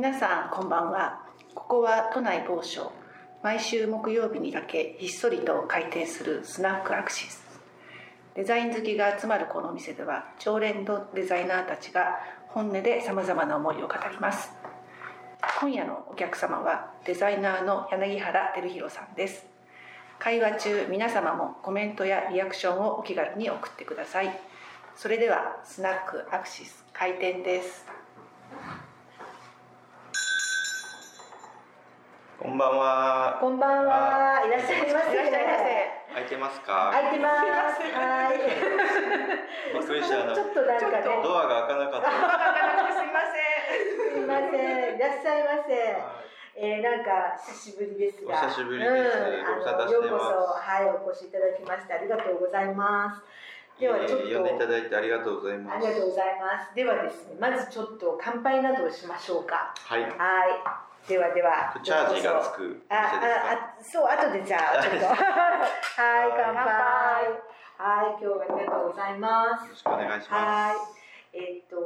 皆さんこんばんは。ここは都内某所。毎週木曜日にだけひっそりと開店するスナックアクシス。デザイン好きが集まるこのお店では常連のデザイナーたちが本音でさまざまな思いを語ります。今夜のお客様はデザイナーの柳原照弘さんです。会話中皆様もコメントやリアクションをお気軽に送ってください。それではスナックアクシス開店です。こんばんは。こんばんは。いらっしゃいませ。いらっしゃいま空いてますか？空いてます。はい。びっくりした。ちょっとなんかね。ドアが開かなかった。すいませんすみません。いらっしゃいませ。えー、なんか久しぶりですが。お久しぶりですうん、ご無沙汰してようこそはいお越しいただきましてありがとうございます。ではちょっと、えー呼んでいただいてありがとうございます。ありがとうございます。ではですね、まずちょっと乾杯などをしましょうか。はい。はい。ではでは。チャージがつくあ、か？あ、あ、そう、後でじゃあ、ちょっと。はい、乾杯。はい、今日はありがとうございますよろ。しくお願いしまはい。えっ、と、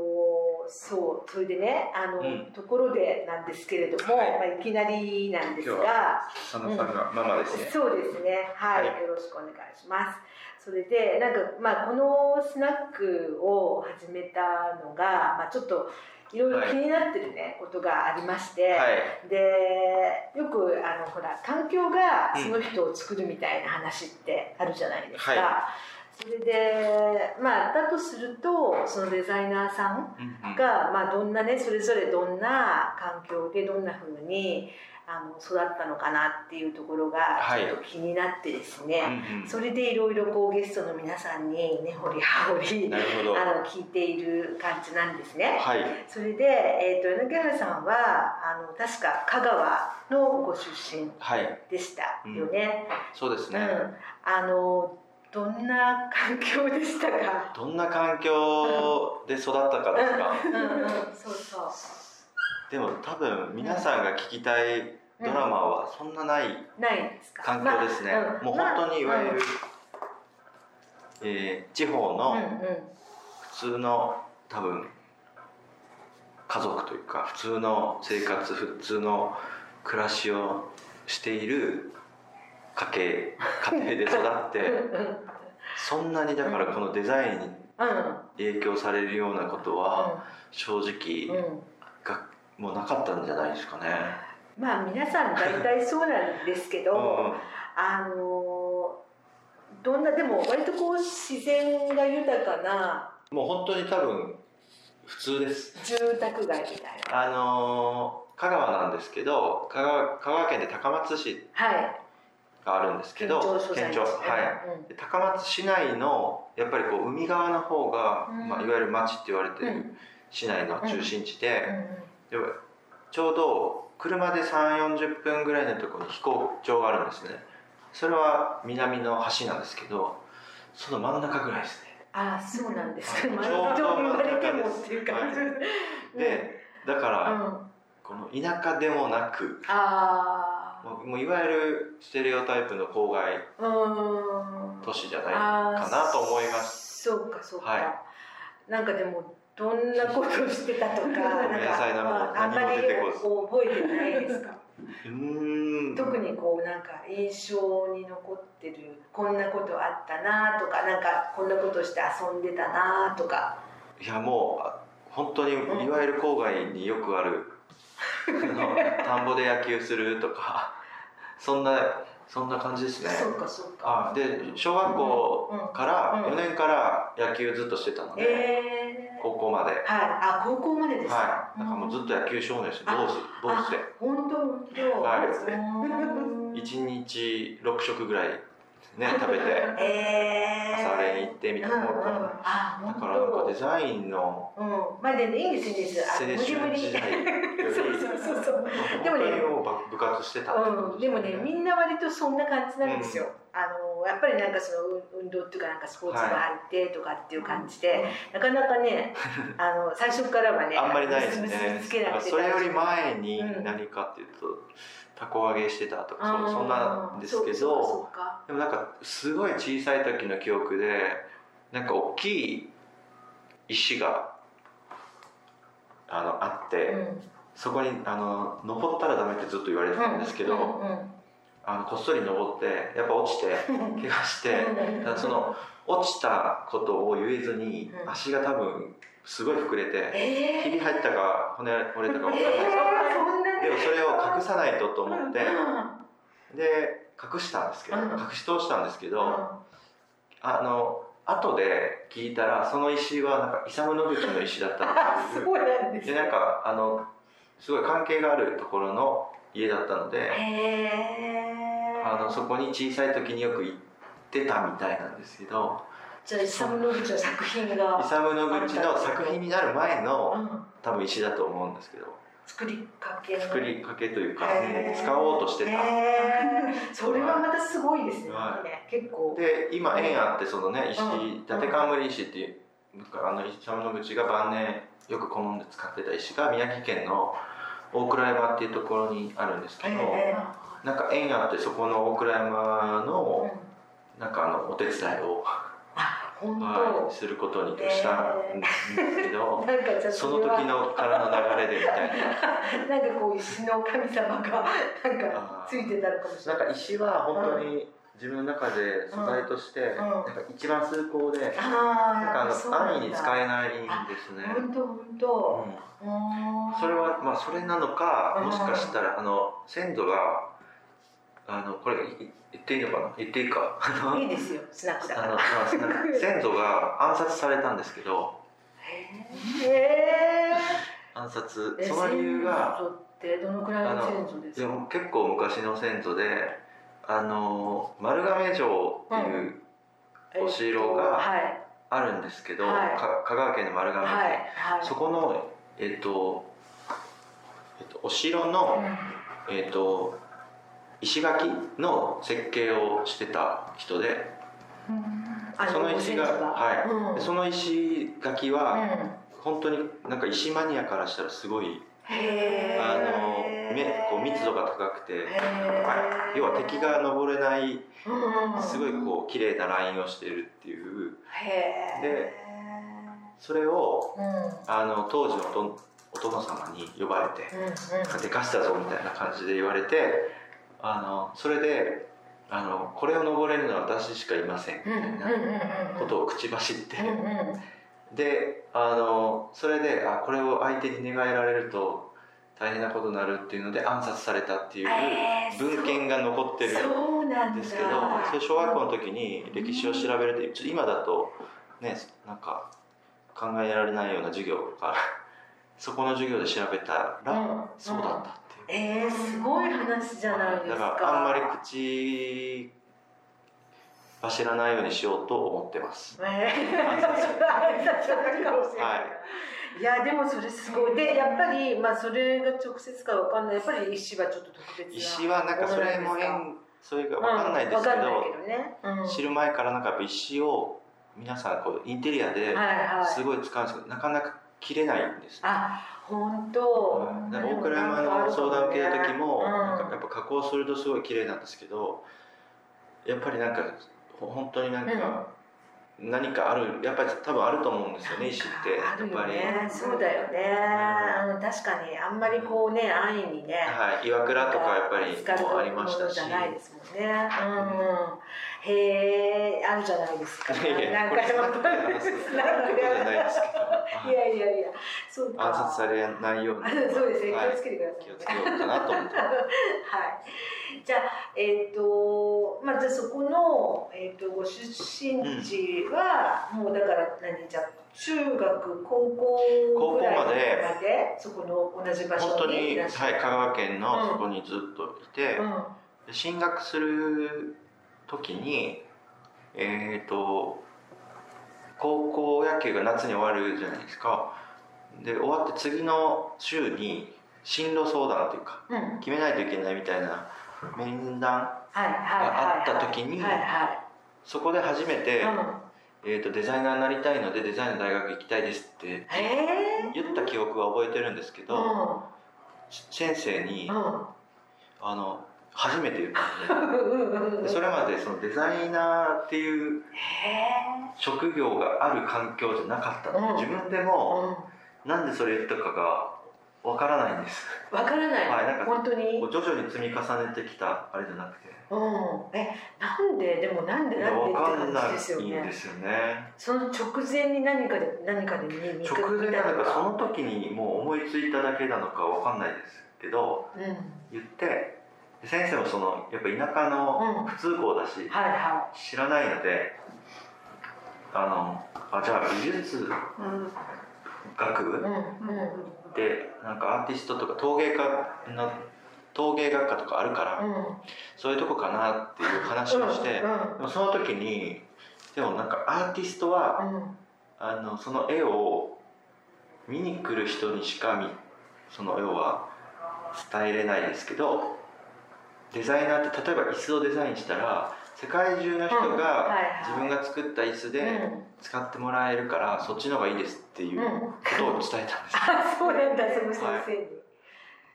そう、それでね、あの、うんところでなんですけれども、はいまあ、いきなりなんですが。す。佐野さんがママですね。そうですね。はい、はいよろしくお願いします。それで、なんか、まあ、このスナックを始めたのが、まあ、ちょっと。いろいろ気になってるね、ことがありまして。はい。でよくあのほら環境がうんその人を作るみたいな話ってあるじゃないですか、はそれでまあだとするとそのデザイナーさんうんうんが、まあ、どんなねそれぞれどんな環境でどんなふうにあの育ったのかなっていうところがはいちょっと気になってですね、うんうんそれでいろいろこうゲストの皆さんに根掘り葉掘り。あの聞いている感じなんですね。はい。それで、えー、と柳原さんはあの確か香川のご出身はい。でしたよね。うんそうですね。あのどんな環境でしたか？どんな環境で育ったかですか？うんうん、そうそう。でも多分皆さんが聞きたいドラマはそんなない。環境ですね。もう本当にいわゆる、まえー地方あの普通の多分家族というか普通の生活普通の暮らしをしている家系家庭で育ってうんそんなにだからこのデザインにうん。影響されるようなことは正直うんもうなかったんじゃないですかね。まあ皆さん大体そうなんですけど、うんあのどんなでも割とこう自然が豊かなもう本当に多分普通です。住宅街みたいな。あのー香川なんですけど香川香川県で高松市はい。があるんですけど県庁所在地はいうんで高松市内のやっぱりこう海側の方が、うんまあ、いわゆる町って言われてるうん市内の中心地で,、うんでちょうど車で3 4 0分ぐらいのところに飛行場があるんですね。それは南の端なんですけどその真ん中ぐらいですね。ああそうなんですか。はい。毎度言われてもっていう感じ。でだかうん、この田舎でもなくあもうもういわゆるステレオタイプの郊外。都市じゃないかなと思います。そうかそうか。はなんかでもどんなことをしてたとか、なんかまああんまり覚えてないですか？うーん。特にこうなんか印象に残ってるこんなことあったなとかなんかこんなことして遊んでたなとか。いやもうあ本当にいわゆる郊外によくある、田んぼで野球するとかそんなそんな感じですね。そうかそうか。あで小学校からうん4年から野球ずっとしてたので、ええ高校まで。はい。はい、あ高校までですか？だからもうずっと野球少年です。坊主坊主で。本当本当。はい。うん1日6食ぐらいね 食べてええ朝練行ってみたいな、うんうん、だからなんか当デザインのうん、まあでねいいんですいいんですあ青春時代 そうそうそうそう。でもね部活してたうん、でもねみんな割とそんな感じなんですよ、うあのやっぱりなんかその運運動っていうかなんかスポーツが入ってとかっていう感じで、なかなかね あの最初からはねあんまりないです結ねそれより前にうん何かっていうと、たこ揚げしてたとかそそんなんですけどでもなんかすごい小さい時の記憶でなんか大きい石があのあって、うん。そこにあの登ったらダメってずっと言われてたんですけど、うんうんあのこっそり登ってやっぱ落ちて 怪我してその落ちたことを言えずにうん。足が多分すごい膨れてえひび入ったか骨折れたか分かんない。えー、そんなでもそれを隠さないとと思ってうん。で隠したんですけどうん。隠し通したんですけどうん。あの後で聞いたらその石はなんかイサム・ノグチの石だったあっていう。すごいなんですでなんかあのすごい関係があるところの家だったのであのそこに小さい時によく行ってたみたいなんですけどじゃあイサム・ノグチの作品がイサム・ノグチの作品になる前のうん。多分石だと思うんですけど作りかけの。作りかけというか使おうとしてた。それはまたすごいですね,、は結構。で今縁あってそのね石うん。伊達冠石っていうあのイサム・ノグチが晩年よく好んで使ってた石が宮城県の大倉山っていうところにあるんですけどへなんか縁あってそこの大倉山ーのうん。なんかあのお手伝いを、はい、することにしたんですけど、なんかじゃあその時のからの流れでみたいな。なんかこう石の神様がなんかついてたのかもしれない。なんか石は本当に自分の中で素材として、ん。なん。か一番崇高で、あなんなんだ。の安易に使えないんですね。本当本う当それはまあそれなのか、うん。もしかしたらあの先祖があのこれい言っていいのかな？言っていいか？あのいいですよスナックだかあのらまあなんか先祖が暗殺されたんですけどへえ暗殺。えその理由がってどのくらいの先祖ですか？結構昔の先祖であの丸亀城っていうお城がはい。あるんですけど、香川県の丸亀っそこのえっと、えっと、お城の、えっと、石垣の設計をしてた人であその石がはい。その石垣うはん。本当になんか石マニアからしたらすごいへあえのめこう密度が高くて要は敵が登れないうんすごいこう綺麗なラインをしてるっていう。でそれをうん。うんあの当時のおとお殿様に呼ばれてうんでかしたぞみたいな感じで言われてあのそれであのこれを登れるのは私しかいませんみたいなことを口走ってであのそれであこれを相手に寝返られると大変なことになるっていうので暗殺されたっていう文献が残ってるそうなんですけどそれ小学校の時に歴史を調べるとちょっと今だとねなんか考えられないような授業がそこの授業で調べたら、うんそうだったっていう。えー、すごい話じゃないですか。だからあんまり口走らないようにしようと思ってます。えー、あれだったかもしれない、、はいやでもそれすごい。でやっぱりまあそれが直接かわかんない。やっぱり石はちょっと特別な石はなんかそれも縁それが分かんないですけど,、うん。知る前からなんか石を皆さんこうインテリアではいはい。すごい使うんですけど、なかなか切れないんです。あ本当、うんなんか大倉山の相談受けた時も、うんなんかやっぱ加工するとすごい綺麗なんですけどやっぱりなんかほ本当になんか何かあるやっぱり多分あると思うんですよね石ってやっぱり、ねそうだよね、うん、確かにあんまりこうね安易にねはい、岩倉とかやっぱりもありましたし。じゃないですもんね。うん、へえ、あるじゃないですか。いやいやなんかでも、いですけどいやいやいや、そうか。暗殺されないようにあそうですね、気はいをつけてください、気をつけようかなと思ってはい。じゃあ、えっ、と、まあ、じゃあ、そこの、えっ、と、ご出身地は、もうだから、何、じゃあ。中学、高校ぐらい高校までまで、そこの同じ場本当所にはい、らっしゃる。香川県のそこにずっといて、うんで進学する時にえっ、と高校野球が夏に終わるじゃないですか。で終わって次の週に進路相談というかうん。決めないといけないみたいな面談はいはいはいあった時にそこで初めて、うん。えーと「デザイナーになりたいのでデザインの大学行きたいです」って言った記憶は覚えてるんですけど、う先生にんうん。あの初めて言ったんでそれまでそのデザイナーっていうへ職業がある環境じゃなかったので、うん。自分でえもうん。なんでそれ言ったかがわからないんです。わからない、はいなんか本当に？徐々に積み重ねてきたあれじゃなくて。うん。えなんで？でもなんでなんでって感じですよね。んですよね。その直前に何かで何かで見見直前なのかその時にもう思いついただけなのかわかんないですけどうんはい言って先生もそのやっぱ田舎の普通校だし、は知らないのであのあじゃあ美術うん学部？いうんうん。でなんかアーティストとか陶芸家な陶芸学科とかあるから、うん。そういうとこかなっていう話をして、うん。でもその時にでもなんかアーティストは、うん。あのその絵を見に来る人にしか見その絵は伝えれないですけどデザイナーって例えば椅子をデザインしたら世界中の人がはい自分が作った椅子でうん。使ってもらえるからそっちの方がいいですっていううん。ことを伝えたんです あそうなんだ。その先生に、は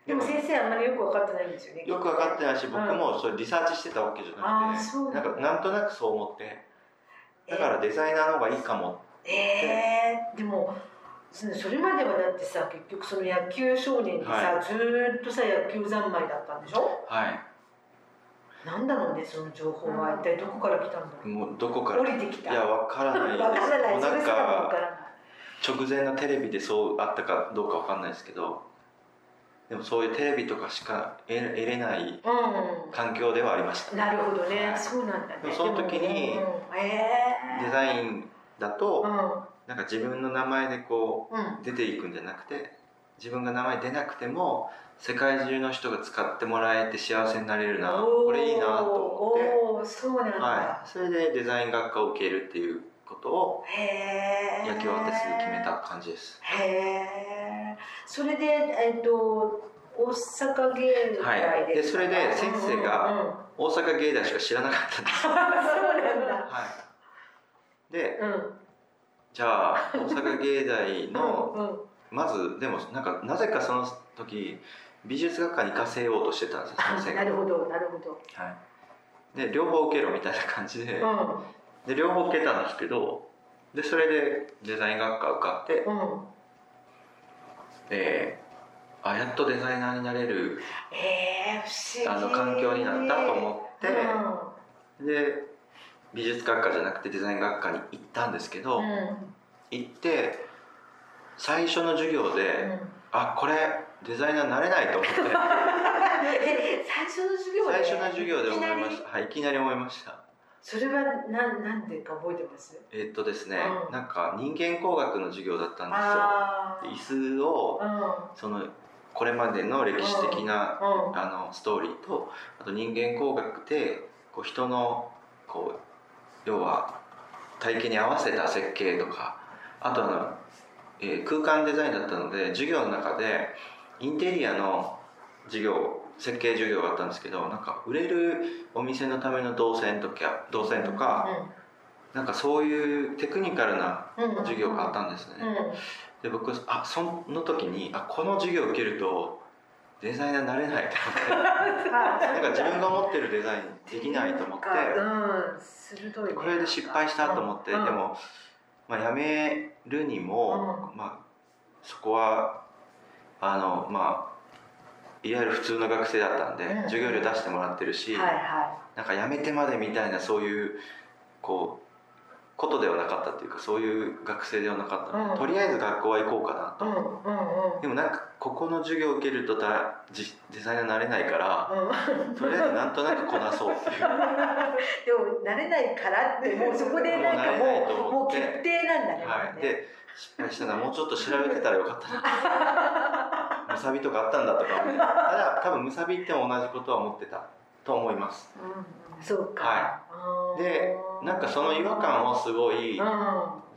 でも先生あんまりよく分かってないんですよね。よく分かってないし僕もそれリサーチしてたわけじゃなあくてそうなんかなんとなくそう思ってだからデザイナーの方がいいかもえー、でもそそれまではだってさ結局その野球少年でさ、はずーっとさ野球三昧だったんでしょ？はいなんだろうねその情報は。一体どこから来たんだろもうどこかうら？降りてきた。いや分からない。ですわからない。なんか直前のテレビでそうあったかどうかわかんないですけどでもそういうテレビとかしか得得れないうん。環境ではありました。なるほどね、はい。そうなんだね。でもその時にうん。え。デザインだとー、なんか自分の名前でこうんうん。う出ていくんじゃなくて自分が名前出なくても世界中の人が使ってもらえて幸せになれるな。これいいなと思って、そうなんだ、はい、それでデザイン学科を受けるっていうことをへえ野球終わってすぐ決めた感じです。へえそれでえっと大阪芸大はい。で、でそれで先生が大阪芸大しか知らなかったんです そうなんだ。はい、でうん。じゃあ大阪芸大のうんうん。まずでもなんかなぜかその時美術学科に行かせようとしてたんですよ先生が、なるほどなるほど。はい、で両方受けろみたいな感じで,、うん。で両方受けたんですけどでそれでデザイン学科受かってうん。であやっとデザイナーになれるえー、不思議。あの環境になったと思ってうん。で美術学科じゃなくてデザイン学科に行ったんですけど、うん。行って最初の授業で、うん。あこれデザイナーになれないと思って。え最初の授業で？最初の授業で思いました。はいいきなり思いました。それはなんなんでか覚えてます？えっとですね、うん。なんか人間工学の授業だったんあですよ。椅子をあそのこれまでの歴史的な、うん。うん。あのストーリーとあと人間工学でこう人のこう要は体型に合わせた設計とかあとあの、えー空間デザインだったので授業の中でインテリアの授業設計授業があったんですけどなんか売れるお店のための動線とか動線とか、なんかそういうテクニカルなうん。うん授業があったんですね、うん。で僕あその時にあこの授業受けるとデザイナーになれないと思って。なんか自分が思ってるデザインできないと思って。うん。ね。これで失敗したと思って、うん。でも、まあ、辞めるにも、まあ、そこはあのまあいわゆる普通の学生だったんで、うん。授業料出してもらってるし、はいはなんか辞めてまでみたいなそういうこうことではなかったっていうかそういう学生ではなかったので、うん。とりあえず学校は行こうかなと、いうんうんうん。でもなんかここの授業を受けるとだじデザイナーになれないからうん。とりあえずなんとなくこなそうっていう。でも慣れないからってもうそこでなんかもうもう決定なんだね。はい、で失敗した。のはもうちょっと調べてたらよかったな。ムサビとかあったんだとか思って。ただ多分ムサビっても同じことは思ってたと思います。うんそうか。はうんでなんかその違和感をすごいうん。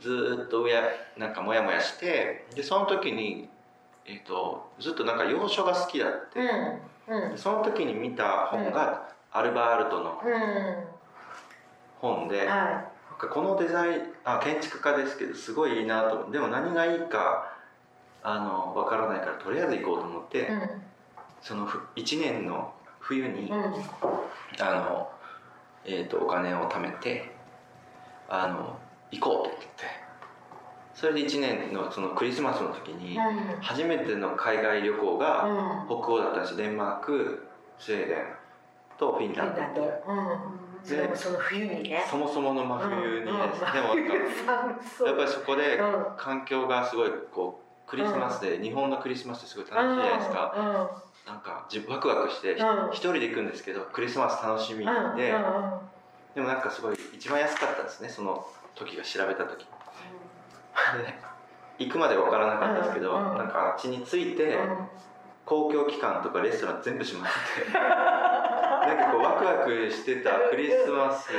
ずーっとやなんかモヤモヤしてでその時に、えー、とずっとなんか洋書が好きだって、うん。うん。でその時に見た本がアルバールトのうん。本で、はなんかこのデザインあ建築家ですけどすごいいいなと。思ってでも何がいいかあのわからないからとりあえず行こうと思って、い。うん。その1年の冬に、うん。あの、えー、とお金を貯めてあの行こうと思って。それで1年のそのクリスマスの時にうん。初めての海外旅行がうん。北欧だったんですデンマークスウェーデンとフィンランド。ランド。うもその冬にね。そもそもの真冬にです、うんうんやっぱりそこでう。ん。環境がすごいこうクリスマスで、日本のクリスマスってすごい楽しいじゃないですか、うんうんなんかじワクワクしてひうん。一人で行くんですけどクリスマス楽しみで、うんうんうん。でもなんかすごい一番安かったんですねその時が調べた時。で行くまで分からなかったですけど、うんうん。なんかあっちに着いて、うん。公共機関とかレストラン全部閉まってて なんかこうワクワクしてたクリスマス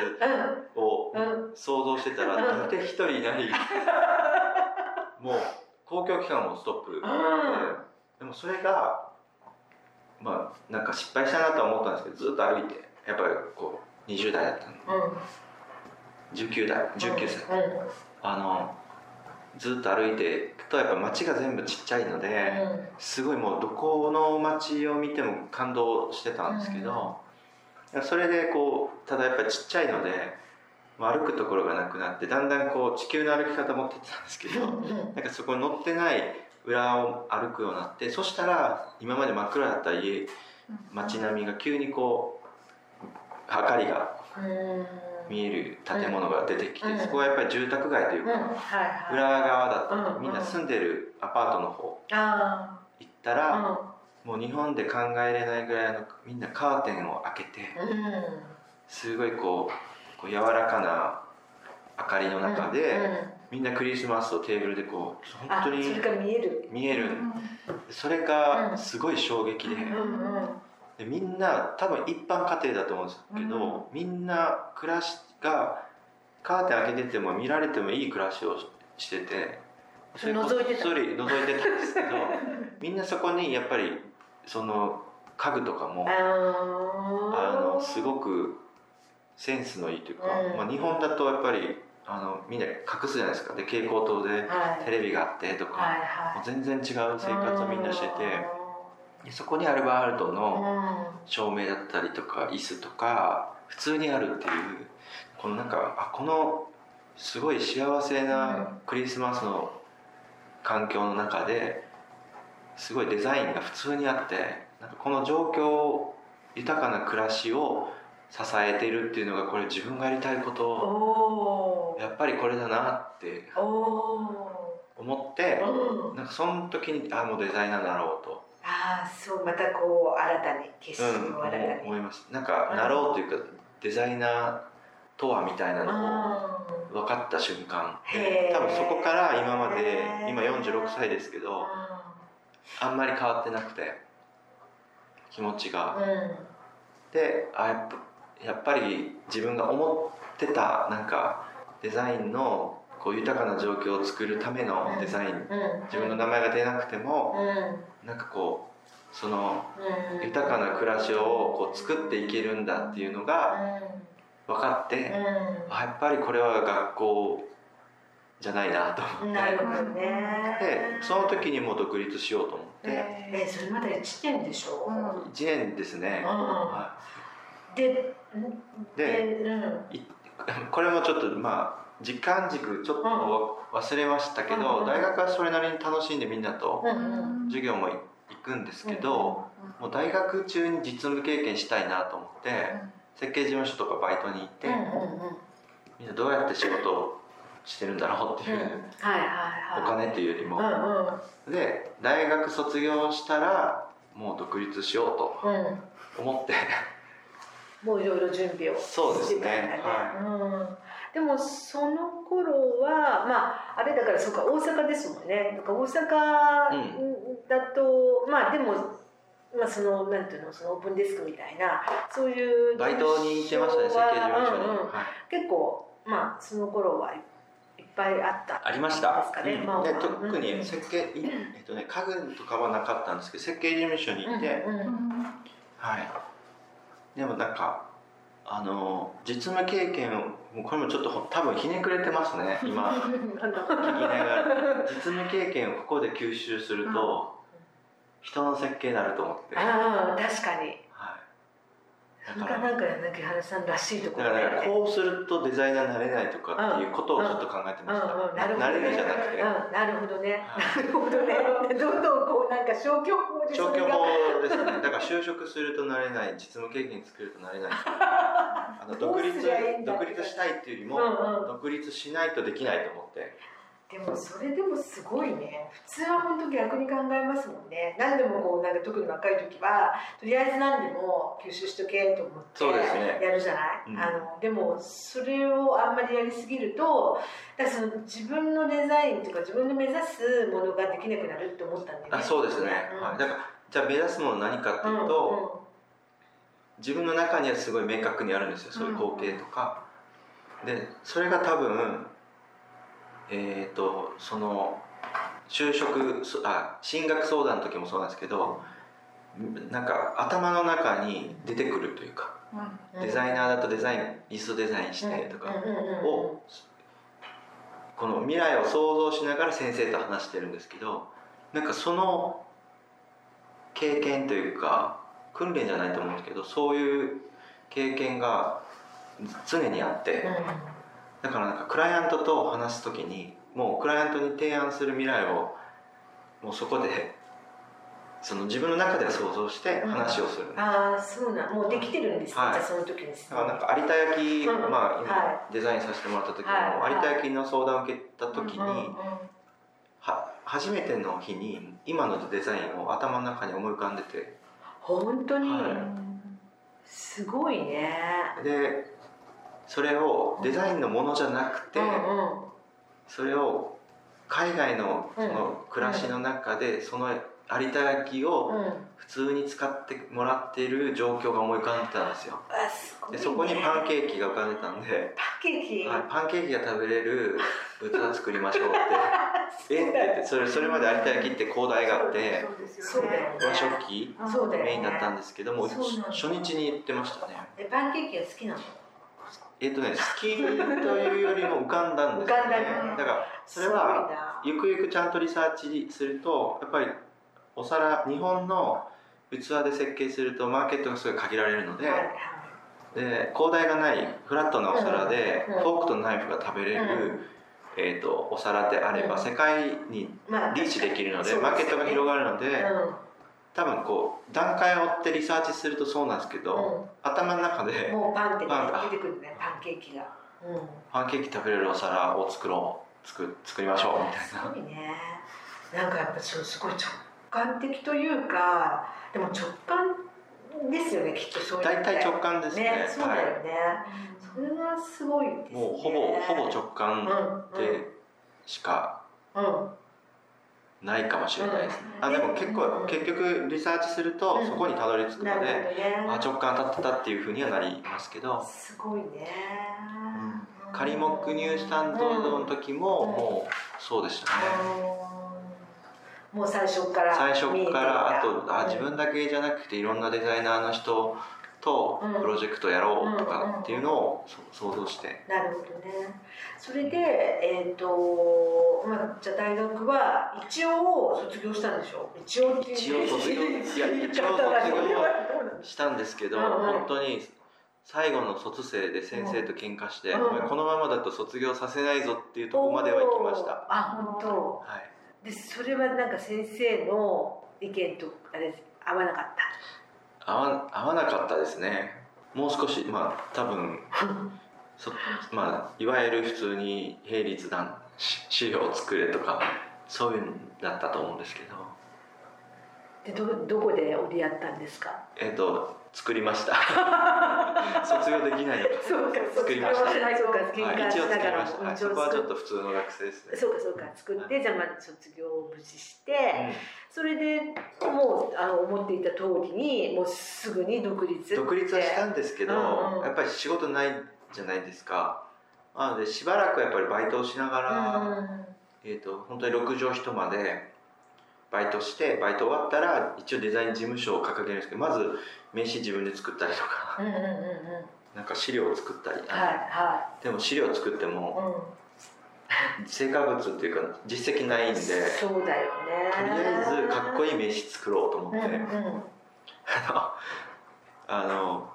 をうん。想像してたらうん。大体一人いない。もう公共機関もストップ。ででもそれがまあなんか失敗したなとは思ったんですけどずっと歩いてやっぱりこう20代だったの。うん。19代19歳。うん。あのずっと歩いていくとやっぱ街が全部ちっちゃいので、すごいもうどこの街を見ても感動してたんですけど、それでこうただやっぱりちっちゃいので、まあ、歩くところがなくなってだんだんこう地球の歩き方持ってってたんですけど、うんなんかそこに乗ってない裏を歩くようになってそしたら今まで真っ暗だった家街並みが急にこう明かりがうん見える建物が出てきて、うん。そこはやっぱり住宅街というか、はい裏側だった。みんな住んでるアパートの方あ行ったら、あもう日本で考えれないぐらいのみんなカーテンを開けてすごいこうこう柔らかな明かりの中で、うん。みんなクリスマスをテーブルでこうあ本当に見える。見える、それがすごい衝撃で,、でみんな多分一般家庭だと思うんですけど、みんな暮らしがカーテン開けてても見られてもいい暮らしをしててそれこ覗いてた。それ覗いてたんですけど みんなそこにやっぱりその家具とかもあのすごくセンスのいいというか、うん。まあ、日本だとやっぱりあのみんな隠すじゃないですか。で蛍光灯ではい。テレビがあってとか、はいもはう全然違う生活をみんなしててそこにアルバールトん。の照明だったりとか椅子とか普通にあるっていうこのなんかあこのすごい幸せなクリスマスの環境の中ですごいデザインが普通にあってなんかこの状況豊かな暮らしを支えているっていうのがこれ自分がやりたいことやっぱりこれだなってお思ってーうん。なんかその時にあもうデザイナーになろうと。ああそうまたこう新たに決うん、心を新たに、思いますなんかなろうというかデザイナーとはみたいなのをう分かった瞬間多分そこから今まで今46歳ですけどあんまり変わってなくて気持ちが。んうん。であやっぱやっぱり自分が思ってたなんかデザインのこう豊かな状況を作るためのデザイン。うん。自分の名前が出なくてもうん。なんかこうそのうん。豊かな暮らしをこう作っていけるんだっていうのが分かって、うあやっぱりこれは学校じゃないなと思って。んなるほどね。でその時にもう独立しようと思って、えそれまで1年でしょ、うん1年ですね、うん。はでい、でうん。いこれもちょっとまあ時間軸ちょっと忘れましたけど、うん大学はそれなりに楽しんでみんなと授業も行くんですけど、もう大学中に実務経験したいなと思って、設計事務所とかバイトに行って、みんなどうやって仕事をしてるんだろうっていう、はいはいはい。お金というよりも、うんで大学卒業したらもう独立しようとうん。うん思って。もういろいろ準備をそうですね。はうん、でもその頃はまああれだからそうか大阪ですもんね。なんか大阪だと、まあでもまあそのなんていうのそのオープンデスクみたいなそういうバイトに行ってましたね設計事務所に、うんうん。はい。結構まあその頃はいいっぱいあった。ありました？ですかね、うん。まあでまあ。特に設計、いえっとね、家具とかはなかったんですけど設計事務所にいて、うんうんはい。でもなんかあの実務経験をもうこれもちょっとほ多分ひねくれてますね 今。聞きながら。実務経験をここで吸収すると、人の設計になると思って、はい、ああ確かにそれがなんか柳原さんらしいとこだろからこうするとデザイナーになれないとかっていうことをずっと考えてました、うんうんなるほどね。なれるじゃなくて、うん、なるほどね。はなるほどね。どんどんこうなんか消去法で消去。法ですね。だから就職するとなれない実務経験作るとなれない あの独立独立したいっていうよりも、うんうん。独立しないとできないと思ってでもそれでもすごいね。普通は本当逆に考えますもんね。何でもこうなんか特に若い時はとりあえず何でも吸収しとけと思ってそうですね。やるじゃない？うん。あのでもそれをあんまりやりすぎると、だその自分のデザインとか自分の目指すものができなくなるって思ったんだよね。あそうですね、うん。はい、だからじゃあ目指すもの何かっていうと、自分の中にはすごい明確にあるんですよ。そういう光景とか、でそれが多分えっ、とその就職そあ進学相談の時もそうなんですけどなんか頭の中に出てくるというかうん。デザイナーだとデザインリストデザインしてとかうん。うんうんうんをこの未来を想像しながら先生と話してるんですけどなんかその経験というか訓練じゃないと思うんですけどそういう経験が常にあってだからなんかクライアントと話す時にもうクライアントに提案する未来をもうそこでその自分の中では想像して話をする、ああそうなんもうできてるんですね、はい。じゃあその時に。だからなんか有田焼、うん。まあ今はデザインさせてもらった時も、はい。有田焼の相談を受けた時に、うんうんうん。は初めての日に今のデザインを頭の中に思い浮かんでて。本当に、はすごいね。でそれをデザインのものじゃなくて、うんうん。それを海外のそうん。の暮らしの中でその有田焼をうん。普通に使ってもらっている状況が思い浮かんでたんですよ。あすごい、ね、でそこにパンケーキが浮かんでたんで、パンケーキ、はい、パンケーキが食べれる器作りましょうって。え？って言ってそれそれまで有田焼って広大があってね。和食器？メインだったんですけども初日に言ってましたね。えパンケーキが好きなの？えっとね好きというよりも浮かんだんですよね。だ。からそれはな。ゆくゆくちゃんとリサーチするとやっぱりお皿日本の器で設計するとマーケットがすごい限られるので、で広大がないフラットなお皿で、フォークとナイフが食べれる、うん。えー、とお皿であればうん。世界にまあリーチできるので、マーケットが広がるので、う多分こう段階を追ってリサーチするとそうなんですけど、ん。頭の中うん、でもうパンって、出てくるねパンケーキが、うん、パンケーキ食べれるお皿を作ろう作作りましょうみたいすなごいね。なんかやっぱすごい直感的というかでも直感ですよねきっとそういう大体直感ですね。ねそうだよはね、それはすごいですね。もうほぼほぼ直うん感うんでしかうんないかもしれないです、うん。あでも結構、うん。結局リサーチするとうん。そこにたどり着くので、ね。あ直感当たってたっていうふうにはなりますけど。すごいね、仮木ニュースタンドの時もうん。もうそうでしたね。うん。もう最初から最初からあとあ自分分だけじゃなくていろんなデザイナーの人とうん。プロジェクトやろうとかっていうのをそ想像して。なるほどね。それでえっ、とまあじゃあ大学は一応卒業したんでしょ？一応っていう。一応卒業いや 一応卒業したんですけどうんうん。本当に最後の卒生で先生と喧嘩して、うんこのままだと卒業させないぞっていうところまでは行きました、あ本当。はい、でそれはなんか先生の意見とあれ合わなかっ合わ合わなかったですね。もう少しまあ多分そまあいわゆる普通に並立団し資料を作れとかそういうのだったと思うんですけど。たでどどこで折り合ったんですか？えっ、と作りました。卒業できないのか。そうか作りました。そうか喧はい、嘩し一応作りました、はい、そこはちょっと普通の学生ですね。そうかそうか。作って、じゃあまあ卒業を無事して、うん。それでもうあの思っていた通りにもうすぐに独立独立はしたんですけど、うんうん。やっぱり仕事ないじゃないですか。なのでしばらくやっぱりバイトをしながら、うんえー、と本当に6畳一間でバイトしてバイト終わったら一応デザイン事務所を掲げるんですけどまず名刺自分で作ったりとかうんうんうんうん。なんか資料を作ったり、はいはでも資料作ってい、もうん、成果物っていうか実績ないんでとそうだよね。りあえずかっこいい名刺作ろうと思って、うんうん あのあの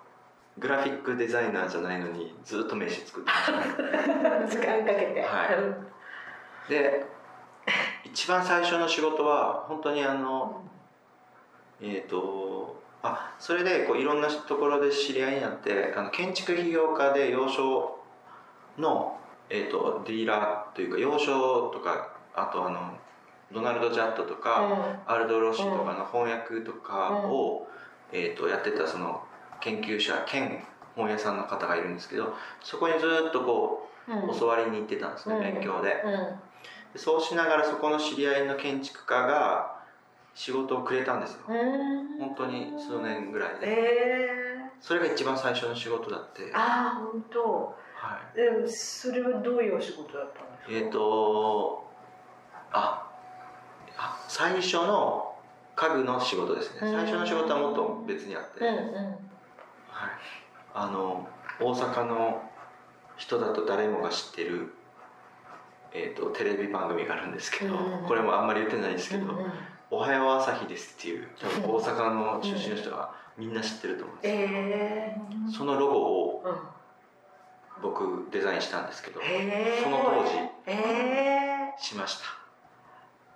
グラフィックデザイナーじゃないのにずっと名刺作ってました。ね 時間かけて。はい。うん。で一番最初の仕事は本当にあのえっ、とあそれでこういろんなところで知り合いになってあの建築企業家で洋書の、えー、とディーラーというか洋書とかあとあのドナルド・ジャットとか、アルド・ロッシュとかの翻訳とかを、えー、とやってたその研究者兼本屋さんの方がいるんですけどそこにずっとこうん。う教わりに行ってたんですね、うん。勉強で。そうしながらそこの知り合いの建築家が仕事をくれたんですよ。うん。本当に数年ぐらいで。えそれが一番最初の仕事だって。ー、ああ本当。はい。でそれはどういうお仕事だったんですか？えっ、とああ最初の家具の仕事ですね。うん。最初の仕事はもっと別にあって、はい、うん。うんあの大阪の人だと誰もが知ってる、えー、とテレビ番組があるんですけど、うんこれもあんまり言ってないんですけどうんうん「おはよう朝日です」っていう多分大阪の出身の人がみんな知ってると思うんですよ、えそのロゴを僕デザインしたんですけどその当時えしました。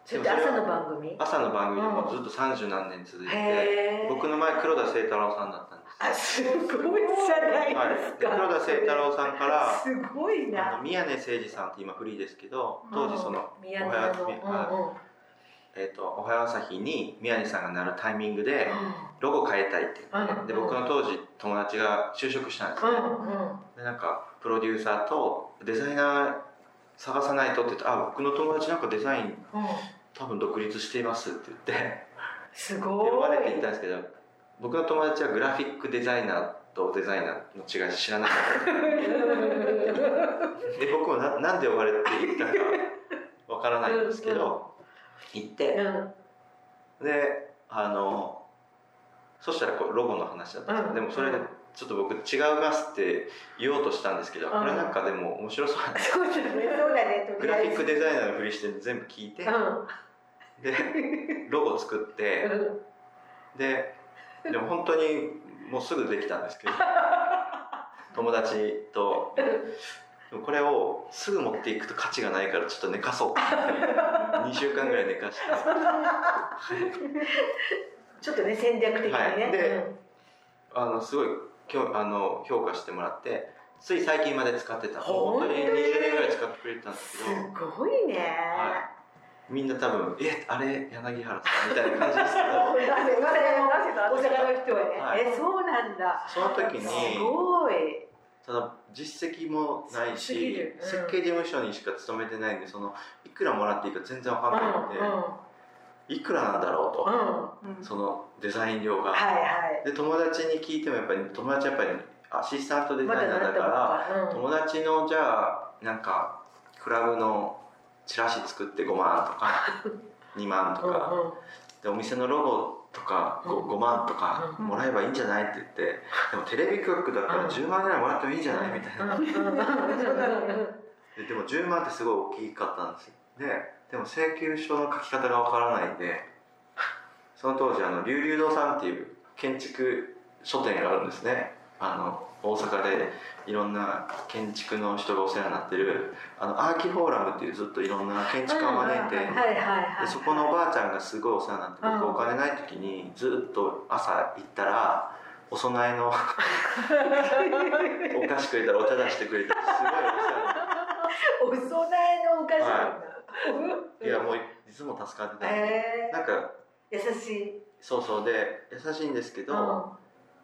ー、それ朝の番組？朝の番組でもずっと三十何年続いて、僕の前黒田清太郎さんだったんですあすごいじゃないはい、ですか、で黒田清太郎さんからすごいあのな宮根誠司さんって今フリーですけど当時そのえー、とおはよう朝日に宮根さんがなるタイミングでロゴ変えたいって言って、うんで僕の当時友達が就職したんですね、でなんかプロデューサーとデザイナー探さないとって言って「あ僕の友達なんかデザインうん。多分独立しています」って言ってすごい。呼ばれて行ったんですけど僕の友達はグラフィックデザイナーとデザイナーの違い知らなかった。で僕もななんで呼ばれて行ったかわからないんですけど行って。うん。であのそしたらこうロゴの話だったんですうん。でもそれでちょっと僕違うますって言おうとしたんですけど、これなんかでも面白そうなんでそうだねそうだね。とグラフィックデザイナーのふりして全部聞いて、うん。でロゴ作って、ででも本当にもうすぐできたんですけど。友達と。これをすぐ持っていくと価値がないからちょっと寝かそうって2週間ぐらい寝かして。ちょっとね戦略的にね、はい。であのすごいきょあの評価してもらってつい最近まで使ってた。本当に？本当に20年ぐらい使ってくれてたんですけど。すごいね、はみんな多分「えあれ柳原さん」みたいな感じですけど。大阪の人はね、はい。えそうなんだ。その時すにごい。ただ実績もないしる、うん。設計事務所にしか勤めてないんでそのいくらもらっていいか全然わかんないんで、いくらなんだろうと、うん。うんそのデザイン料が、はいはい。で友達に聞いてもやっぱり友達やっぱりアシスタントデザイナーだから、ら友達のじゃあなんかクラブのチラシ作って5万とか 2万とか、でお店のロゴとか 5, うん。5万とかうん。もらえばいいんじゃないって言ってでもテレビ局だから10万ぐらいもらってもいいんじゃない？みたいな。ででも10万ってすごい大きかったんですよ。ででも請求書の書き方がわからないんでその当時あの龍龍堂さんっていう建築書店があるんですね。あの大阪でいろんな建築の人がお世話になってるあのアーキフォーラムっていうずっといろんな建築家を招いて、そこのおばあちゃんがすごいお世話になってうん。僕お金ない時にずっと朝行ったらお供えの お菓子くれたらお茶出してくれてすごいお世話になって。お供えのお菓子なんだ、い。やもういつも助かってた。んで、へなんか優しい、そうそう。で優しいんですけど、うん。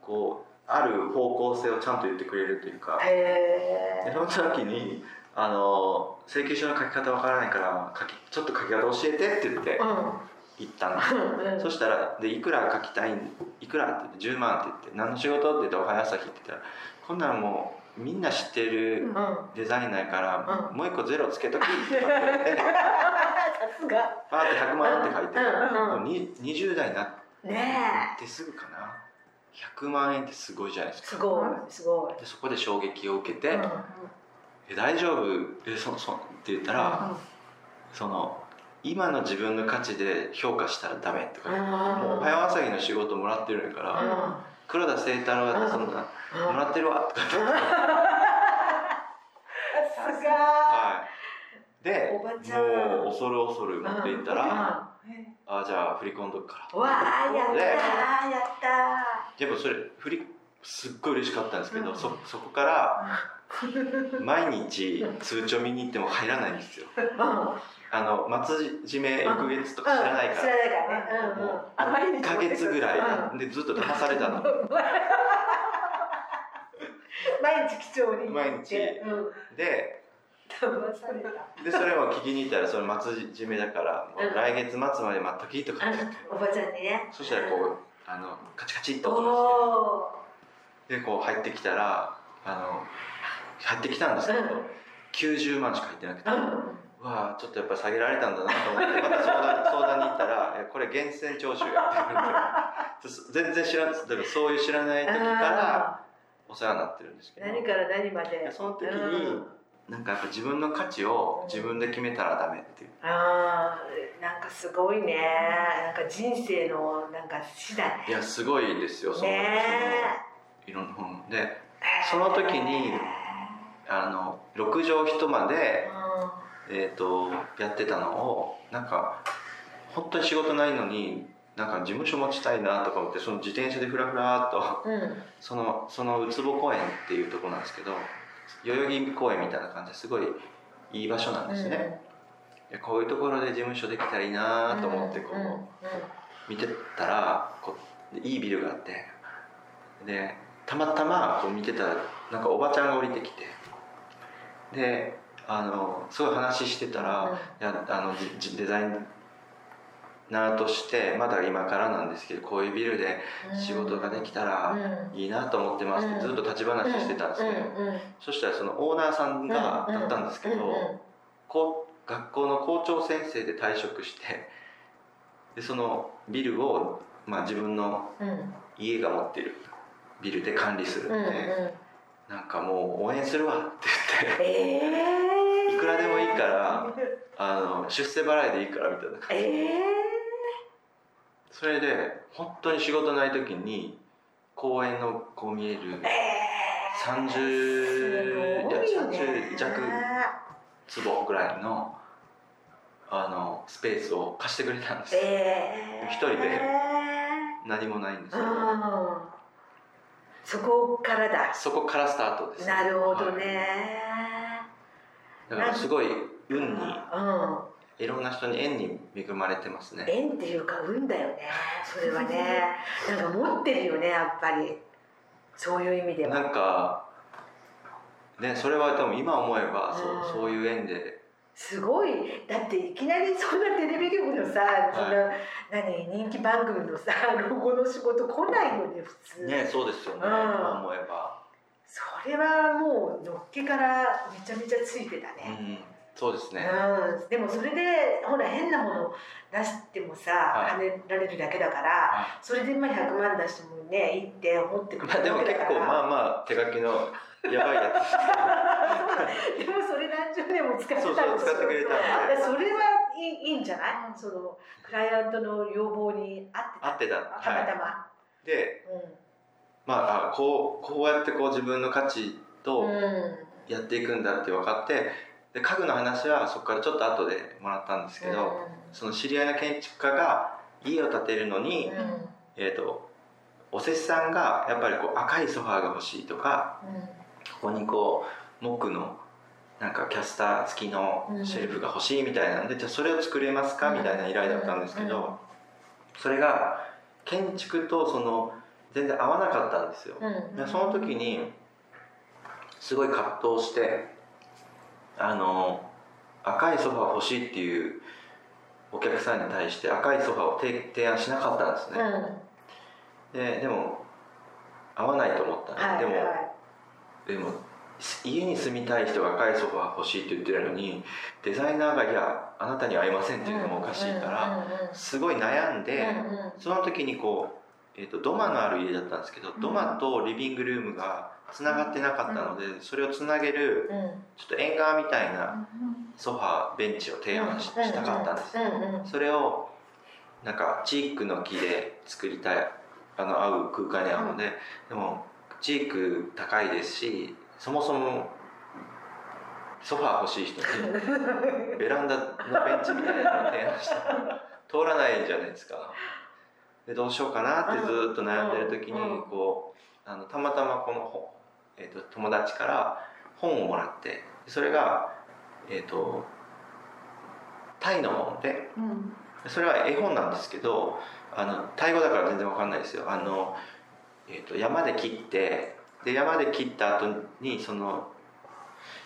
こうある方向性をちゃんと言ってくれるというか、へでその時にあの請求書の書き方わからないから書きちょっと書き方教えてって言ってうん。言ったんです、うん。そしたらでいくら書きたいんいくらって言って10万って言って何の仕事って言っておはよう朝日って言ったらこんなんもうみんな知ってるデザイナーやから、うん。もう一個ゼロつけときって言って。すが。パーって100万って書いて、うん。うん。に20代になっねてすぐかな100万円ってすごいじゃないですか。えすごいすごい。でそこで衝撃を受けて「うんえ大丈夫？えそそ」って言ったら、その今の自分の価値で評価したらダメとか、もうおはよう朝日の仕事もらってるから、黒田清太郎だってそんなもらってるわとかってさすがはい。でもう恐る恐る持っていったらわあじゃあ振り込んどくから。あやったやったでもそれ振りすっごい嬉しかったんですけど、うん。そそこから毎日通帳見に行っても入らないんですよ。あの松締め翌月とか知らないから知らないから。ねうん。うんあまりに1ヶ月ぐらうん。いでずっと騙されたの。毎日貴重に毎日。うん。で騙されたでそれを聞きに行ったらそれ松締めだからもう来月末まで待っときとかって。言っておばちゃんにね。そしたらこうあのカチカチっと音して。でこう入ってきたらあの入ってきたんですけど、うん。90万しか入ってなくて、ーううわあちょっとやっぱ下げられたんだなと思ってまた相談相談に行ったら「えこれ源泉徴収や」って言われて全然知らんだからそういう知らない時からお世話になってるんですけど何から何までその時になんかやっぱ自分の価値を自分で決めたらダメっていう。あーなんかすごいね。なんか人生のなんか死だねいやすごいですよ。その,、ね。そのいろんな本で。その時にあの6畳一間で、えー、とやってたのをなんか本当に仕事ないのになんか事務所持ちたいなとか思ってその自転車でふらふらっとうん。うんそのそのウツボ公園っていうところなんですけど代々木公園みたいな感じですごいいい場所なんですね、いやこういうところで事務所できたらいいなと思ってこうんうんう見てたらこういいビルがあって。でたまたまこう見てたらなんかおばちゃんが降りてきて。であのすごい話してたら、うん。いやあのじじデザイナーとしてまだ今からなんですけどこういうビルで仕事ができたらうん。いいなと思ってますってずっと立ち話してたんですね、うんうんそしたらそのオーナーさんがだったんですけど、こう学校の校長先生で退職してでそのビルを、まあ、自分のうん。家が持ってるビルで管理するんで、なんかもう応援するわって言ってええいくらでもいいからあの出世払いでいいからみたいな感じでええそれで本当に仕事ない時に公園のこう見える30すごいね。30弱坪ぐらいのあのスペースを貸してくれたんです。よええ一人で。何もないんですよ。うんそこからだ。そこからスタートですなるほどはい。ね、だからすごい運にうんいろんな人に縁に恵まれてますね。縁っていうか運だよねそれはね。なんか持ってるよねやっぱり。そういう意味では。なんかねそれは多分今思えばそううん。そういう縁で。すごい。だっていきなりそんなテレビ局のさ、そんな何人気番組のさ ロゴの仕事来ないよね普通、ねそうですよね。うん。今思えば。それはもうのっけからめちゃめちゃついてたうね、んそうですね。うん、でもそれでほら変なもの出してもさ、はい。跳ねられるだけだから、はそれでまあ100万出してもねいいって思ってくれまあでも結構まあまあ手書きのやばいやつ。でもそれ何十年も使ってたそうそう使ってくれたんで。だからそれはいいいいんじゃない、そのクライアントの要望に合ってた。合ってた。たまはたま、いでうまああこうこうやってこう自分の価値とやっていくんだって分かってで家具の話はそこからちょっと後でもらったんですけど、その知り合いの建築家が家を建てるのに、えー、とお施主さんがやっぱりこう赤いソファーが欲しいとかここにこう木のなんかキャスター付きのシェルフが欲しいみたいなんで、じゃあそれを作れますかみたいな依頼だったんですけど、それが建築とその全然合わなかったんですよ。うん。でその時にすごい葛藤してあの赤いソファー欲しいっていうお客さんに対して赤いソファーを提提案しなかったんですね、うん。ででも合わないと思ったんで、はいでもはでも家に住みたい人が赤いソファー欲しいって言ってるのにデザイナーが「いやあなたには合いません」っていうのもおかしいから、すごい悩んで、その時にこう、えー、と土間のある家だったんですけど、ん。土間とリビングルームがつながってなかったので、それをつなげるうん。ちょっと縁側みたいなソファーベンチを提案し,、うんたかったんです、うんうんそれをなんかチークの木で作りたいあの合う空間に合うので、でもチーク高いですしそもそもソファー欲しい人に ベランダのベンチみたいなのを提案したら通らないじゃないですかでどうしようかなってずっと悩んでる時にうんこうあのたまたまこの本、えー、と友達から本をもらってそれがえっ、とタイの本でうん。それは絵本なんですけどあのタイ語だから全然わかんないですよ。あの、えー、と山で切ってで山で切った後にその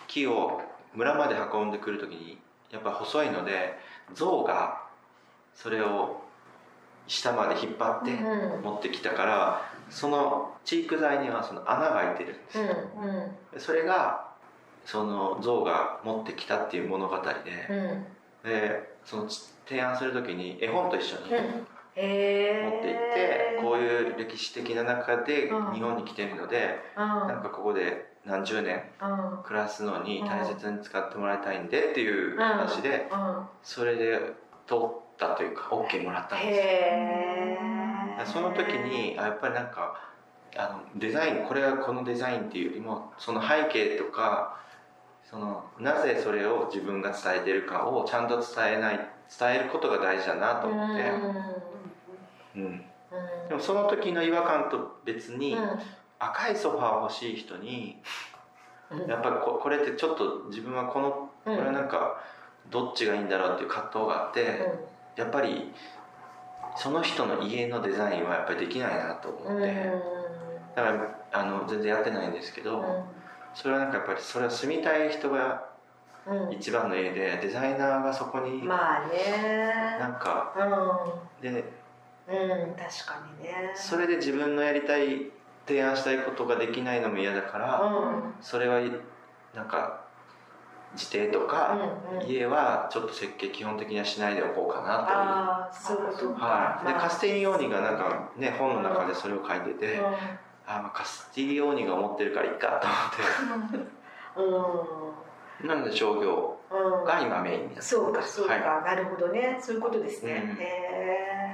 木を村まで運んでくる時にやっぱ細いので象がそれを下まで引っ張ってうん。持ってきたからそのチーク材にはその穴が開いてるんですよ、うんでそれがその象が持ってきたっていう物語でうん。でその提案する時に絵本と一緒に持って行ってこういう歴史的な中でうん。日本に来てるのでなんかここで何十年うん。暮らすのに大切に使ってもらいたいんでっていう話でうん。それで通ったというか OK もらったんですその時にあやっぱりなんかあのデザインこれはこのデザインっていうよりもその背景とかそのなぜそれを自分が伝えてるかをちゃんと伝えない伝えることが大事だなと思って、うん、でもその時の違和感と別に、赤いソファー欲しい人にやっぱりここれってちょっと自分はこのこれはなんかどっちがいいんだろうっていう葛藤があって、やっぱりその人の家のデザインはやっぱりできないなと思って、だからあの全然やってないんですけど、それはなんかやっぱりそれは住みたい人が一番の家でデザイナーがそこにまあね。なんかでうん、うん、確かにね。それで自分のやりたい提案したいことができないのも嫌だから、うん。それはなんか自邸とか、うんうん。家はちょっと設計基本的にはしないでおこうかなという。ああそういうことか。はい、でカスティリオーニがなんかね本の中でそれを書いてて、うあまあカスティリオーニが思ってるからいいかと思って。ん。なので商業うんうん。が今メインになってそうかそうか、はなるほどね。そういうことですね、うん。へえ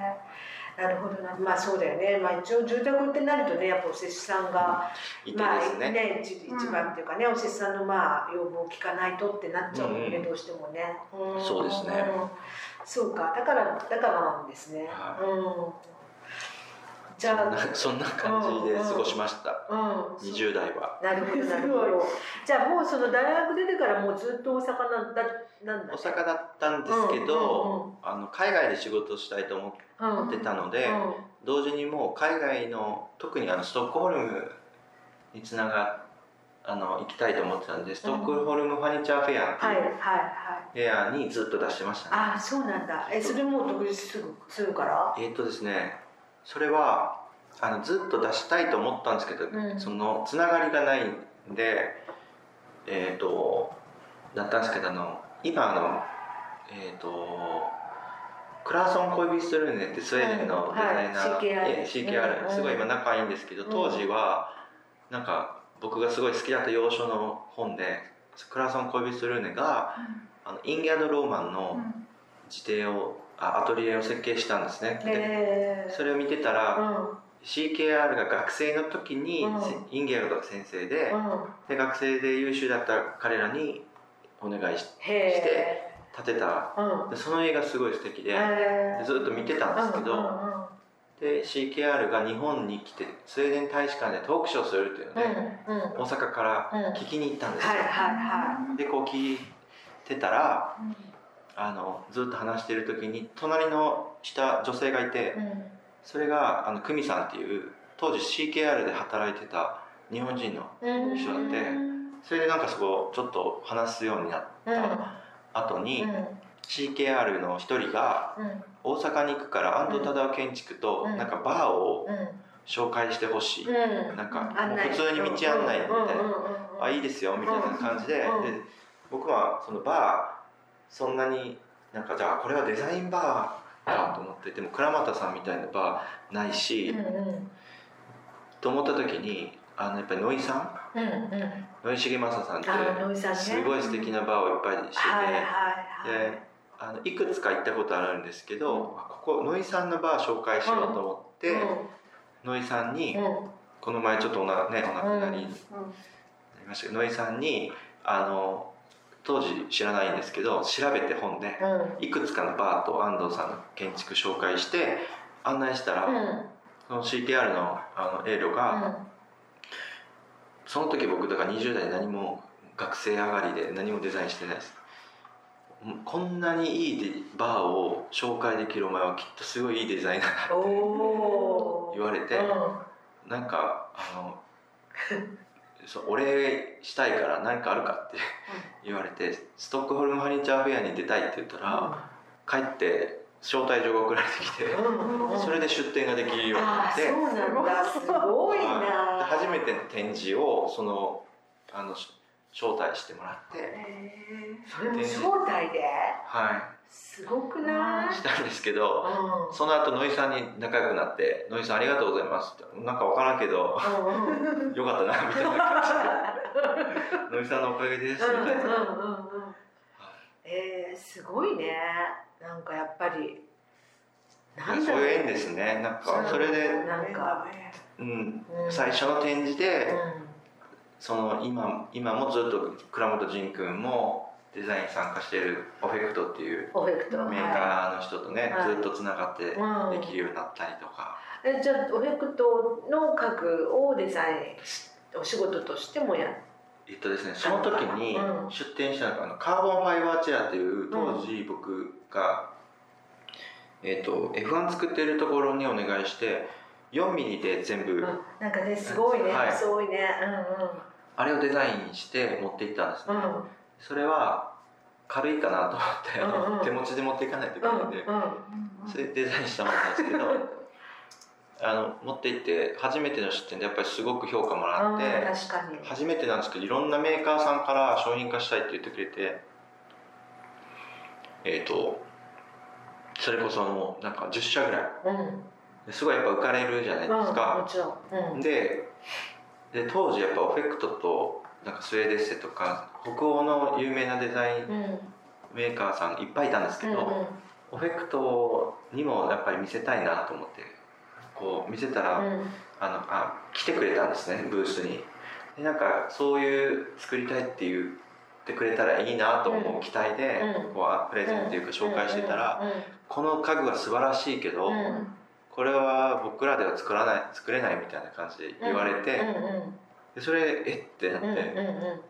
なるほどな。まあそうだよね、まあ、一応住宅ってなるとねやっぱお施主さんがいてまあですね,、ね一一番っていうかね、お施主さんのまあ要望を聞かないとってなっちゃうもんね、うん。うんどうしてもね、ん。そうですね。そうか。だからだからなんですね、はうん。じゃあそんなそんな感じで過ごしました、うん。20代は。なるほどなるほど。じゃあもうその大学出てからもうずっと大阪なんだ大阪だったんですけど、うんあの海外で仕事をしたいと思うんってたので、うん同時にもう海外の特にあのストックホルムにつながあの行きたいと思ってたんでストックホルムファニチャーフェアってはいはいいうはい。フェアにずっと出してましたね、ああそうなんだ。えそれもう独立するするから？えーっとですねそれはあのずっと出したいと思ったんですけど、うん。そのつながりがないんでえーっとだったんですけどあの今あのえーっとクラーソン・コイビストルーネってスウェーデンのデザイナー、うんはい CKR すごい今仲いいんですけど、うん。当時はなんか僕がすごい好きだった洋書の本でクラーソン・コイビストルーネがあのインギャド・ローマンの自邸をあアトリエを設計したんですね、えそれを見てたら、うん。CKR が学生の時に、うんインギャドが先生で,、うんで学生で優秀だった彼らにお願いしへえ建てた。うん。でその映画すごい素敵で,、でずっと見てたんですけど、うんうんうん。で CKR が日本に来てスウェーデン大使館でトークショーするっていうので、うんうん。大阪から聞きに行ったんですよ、はいはいはでこう聞いてたらあのずっと話してる時に隣の下女性がいて、それがあの久美さんっていう当時 CKR で働いてた日本人のうん一緒だってうんそれでなんかそこちょっと話すようになった後に、CKR の一人がうん。大阪に行くから安藤忠雄建築とうん。なんかバーをうん。紹介してほしい、うん。なんか普通に道案内みたいな、あいいですよみたいな感じで,、うん。で僕はそのバーそんなになんかじゃあこれはデザインバーかと思ってでも倉俣さんみたいなバーないし、と思った時にあのやっぱり野井さんうんうん。野井重正さんってすごい素敵なバーをいっぱいしてて、であのいくつか行ったことあるんですけど、ここ野井さんのバー紹介しようと思って、野井さんに、うん。この前ちょっとおな,、ね、お亡くなりになりうんましたけど、野井さんにあの当時知らないんですけど調べて本でうん。いくつかのバーと安藤さんの建築紹介して案内したら、うん。その CTR のあのエイロが、その時僕だから20代で何も学生上がりで何もデザインしてないです。こんなにいいデバーを紹介できるお前はきっとすごいいいデザイナーだおお言われて、なんかあのそうお礼したいから何かあるかって言われてストックホルムファニチャーフェアに出たいって言ったら、帰って招待状が送られてきて、それで出展ができるようになって。すごいでな初めての展示をそのあのし招待してもらって。へそれも招待で？はすごくない？いしたんですけどうその後野井さんに仲良くなって「野井さんありがとうございます」って。なんか分からんけどんうんうん。よかったなみたいな。感じで「野井さんのおかげです」みたいな。うんうんうんうん。えー、すごいねなんかやっぱりなんそういう縁ですね。なんかそれで、なんか。うん、うん。最初の展示で、うん。その今今もずっと倉本仁君もデザイン参加しているオフェクトっていうオフェクト。メーカーの人とね、はい。ずっとつながってうん。できるようになったりとか、えじゃあオフェクトの家具をデザインしお仕事としてもやえっとですねその時にうん。出展したのがあのカーボンファイバーチェアっていう当時僕が、えっと F1 作ってるところにお願いして4ミリで全部、うんなんかねすごいね、はい。すごいね。あれをデザインして持っていったんですね、うん。うんうんそれは軽いかなと思って、うんうん。手持ちで持っていかないといけうんないんで、うんそれでデザインしたものなんですけど あの持って行って初めての出展でやっぱりすごく評価もらって、初めてなんですけどいろんなメーカーさんから商品化したいって言ってくれてえっ、とそれこそもうなんか10社ぐらい。うん。ですごいやっぱ浮かれるじゃないですか、ちろん。うん。でで当時やっぱオフェクトとなんかスウェーデッセとか北欧の有名なデザインうん。メーカーさんいっぱいいたんですけど、うんうん。オフェクトにもやっぱり見せたいなと思ってこう見せたら、うん。あのあ来てくれたんですねブースに。でなんかそういう作りたいって言ってくれたらいいなと思う期待で、うん。こうプレゼンっていうか紹介してたら、この家具は素晴らしいけど、これは僕らでは作らない作れないみたいな感じで言われて、でそれえっ？てなって、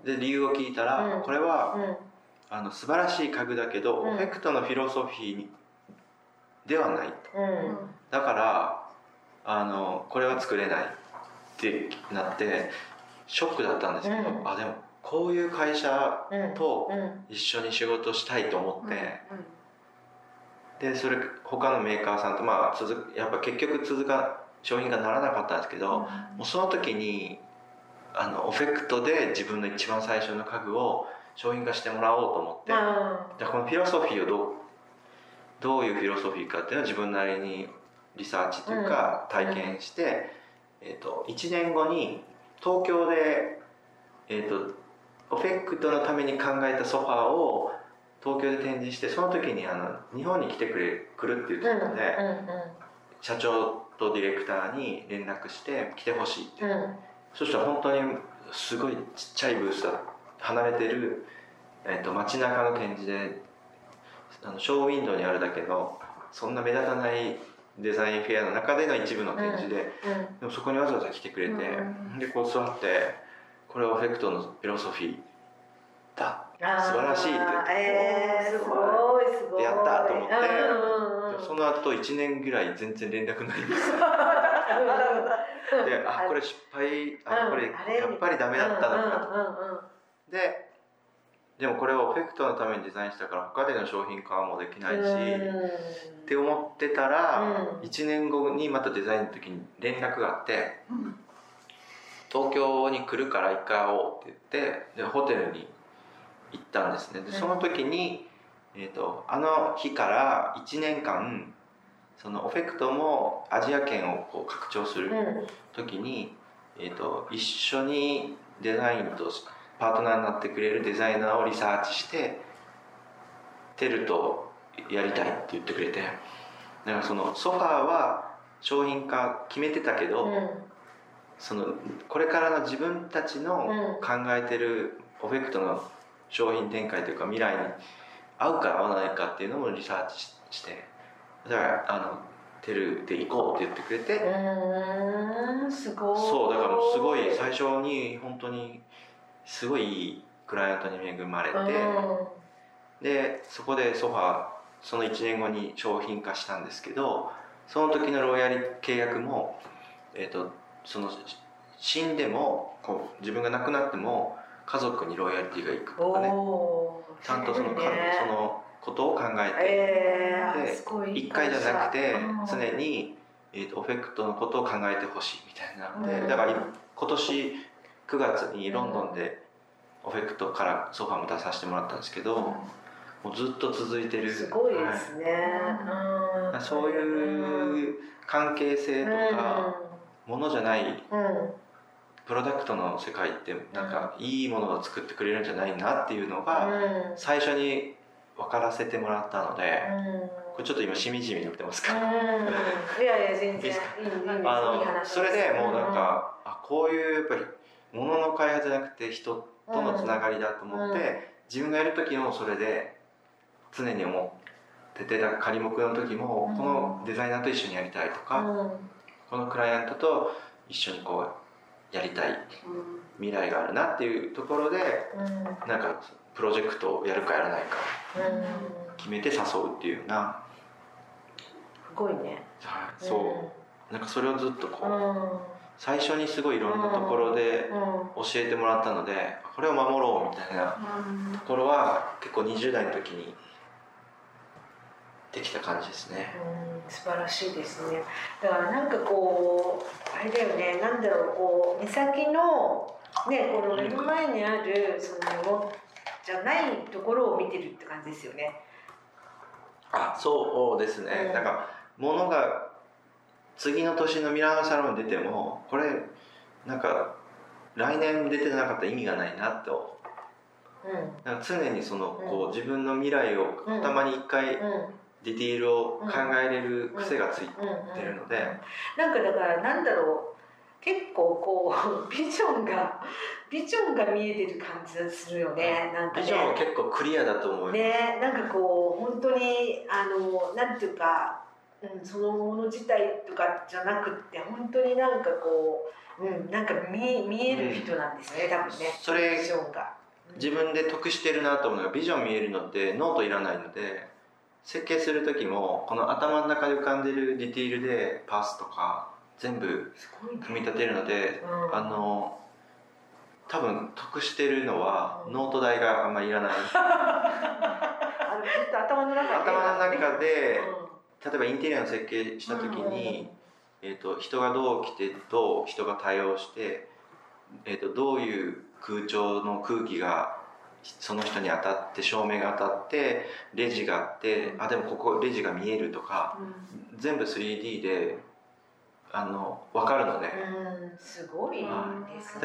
で理由を聞いたら、うん。これはうん。あの素晴らしい家具だけど、うん。オフェクトのフィロソフィーにではないと。うん。だからあのこれは作れないってなってショックだったんですけど、うん。あでもこういう会社うんとうん一緒に仕事したいと思って、でそれ他のメーカーさんとまあ続くやっぱ結局続か商品がならなかったんですけど、もうその時にあのオフェクトで自分の一番最初の家具を商品化してもらおうと思って、でこのフィロソフィーをどうどういうフィロソフィーかっていうのは自分なりにリサーチというかうん。体験して、えー、と1年後に東京で、えー、とオフェクトのために考えたソファーを東京で展示してその時にあの日本に来てくれ来るって言ってたので、社長とディレクターに連絡して来てほしいって、うん。うんそしたら本当にすごいちっちゃいブースだ離れてる、えー、と街中の展示であのショーウィンドウにあるだけのそんな目立たないデザインフェアの中での一部の展示で、でもそこにわざわざ来てくれて、うん。でこう座ってこれはオフェクトのフィロソフィーだ。素晴らしいってえー、すごいすごい。やったと思って。うんうんうん。でその後1年ぐらい全然連絡ないんです であこれ失敗あこれやっぱりダメだったのかと。うんうんうんうん。ででもこれはオフェクトのためにデザインしたから他での商品化もできないし、って思ってたら、うん。1年後にまたデザインの時に連絡があって東京に来るから一回会おうって言ってでホテルに行ったんですね。でその時に、えー、とあの日から1年間そのオフェクトもアジア圏をこう拡張するうん。時に、えー、と一緒にデザインとパートナーになってくれるデザイナーをリサーチしてテルとやりたいって言ってくれて。だからそのソファーは商品化決めてたけど、うんそのこれからの自分たちのうん。考えてるオフェクトの商品展開というか未来に合うか合わないかっていうのもリサーチししてだからあのテルで行こうって言ってくれて、うーんすごい。そうだからすごい最初に本当にすごいいいクライアントに恵まれて、でそこでソファーその1年後に商品化したんですけどその時のロイヤリ契約も、えー、とその死んでもこう自分が亡くなっても家族にロイヤリティがいくうんとかね。ちゃんとその,、ね。そのことを考えて、えー、ですごいいい1回じゃなくてうん。常に、えー、とオフェクトのことを考えてほしいみたいな。ので、うん。だから今年9月にロンドンでオフェクトからソファーも出させてもらったんですけど、もうずっと続いてる。すごいですね、うん。はいそういう関係性とか、ものじゃないうん。うんプロダクトの世界ってなんかいいものを作ってくれるんじゃないなっていうのがうん。最初に分からせてもらったのでうん。これちょっと今しみじみになってますか、うん。いやいや全然あのそれでもうなんか、あこういうやっぱり物の開発じゃなくて人とのつながりだと思って、うん。自分がやる時もそれで常に思ってて仮目の時もうん。このデザイナーと一緒にやりたいとか、うんこのクライアントと一緒にこうやりたい未来があるなっていうところでうんなんかプロジェクトをやるかやらないかうん決めて誘うっていうような、すごいね。はいそう。なんかそれをずっとこう、うん。最初にすごいいろんなところでうん。教えてもらったのでこれを守ろうみたいなところは結構20代の時にできた感じですね。うん素晴らしいですね。だからなんかこうあれだよね。なんだろうこう目先のねこの目の前にあるそのじゃないところを見てるって感じですよね。あそうですね、うん。なんか物が次の年のミラノサロンに出てもこれなんか来年出てなかったら意味がないなと。うなんか常にそのうん。こう自分の未来をうんたまに一回んうんディティールを考えれる癖がついてうんうんるのでなんかだからなんだろう。結構こう ビジョンがビジョンが見えてる感じがするよね。なんかね。ビジョンは結構クリアだと思います、ね。なんかこう本当にあのなんていうか、うん、そのもの自体とかじゃなくって本当になんかこう、うん、なんか見見える人なんですね、多分ね。それビジョンが。自分で得してるなと思うのがビジョン見えるのってノートいらないので設計する時もこの頭の中で浮かんでるディティールでパースとか全部組み立てるので、うん。あの多分得してるのはうん。ノート代があんまりいらない。頭の中で。頭の中でう例えばインテリアの設計した時に、えー、と人がどう来てどう人が対応して、えー、とどういう空調の空気がその人に当たって照明が当たってレジがあってあでもここレジが見えるとかんうん。全部 3D であの分かるので,、うん。すごいで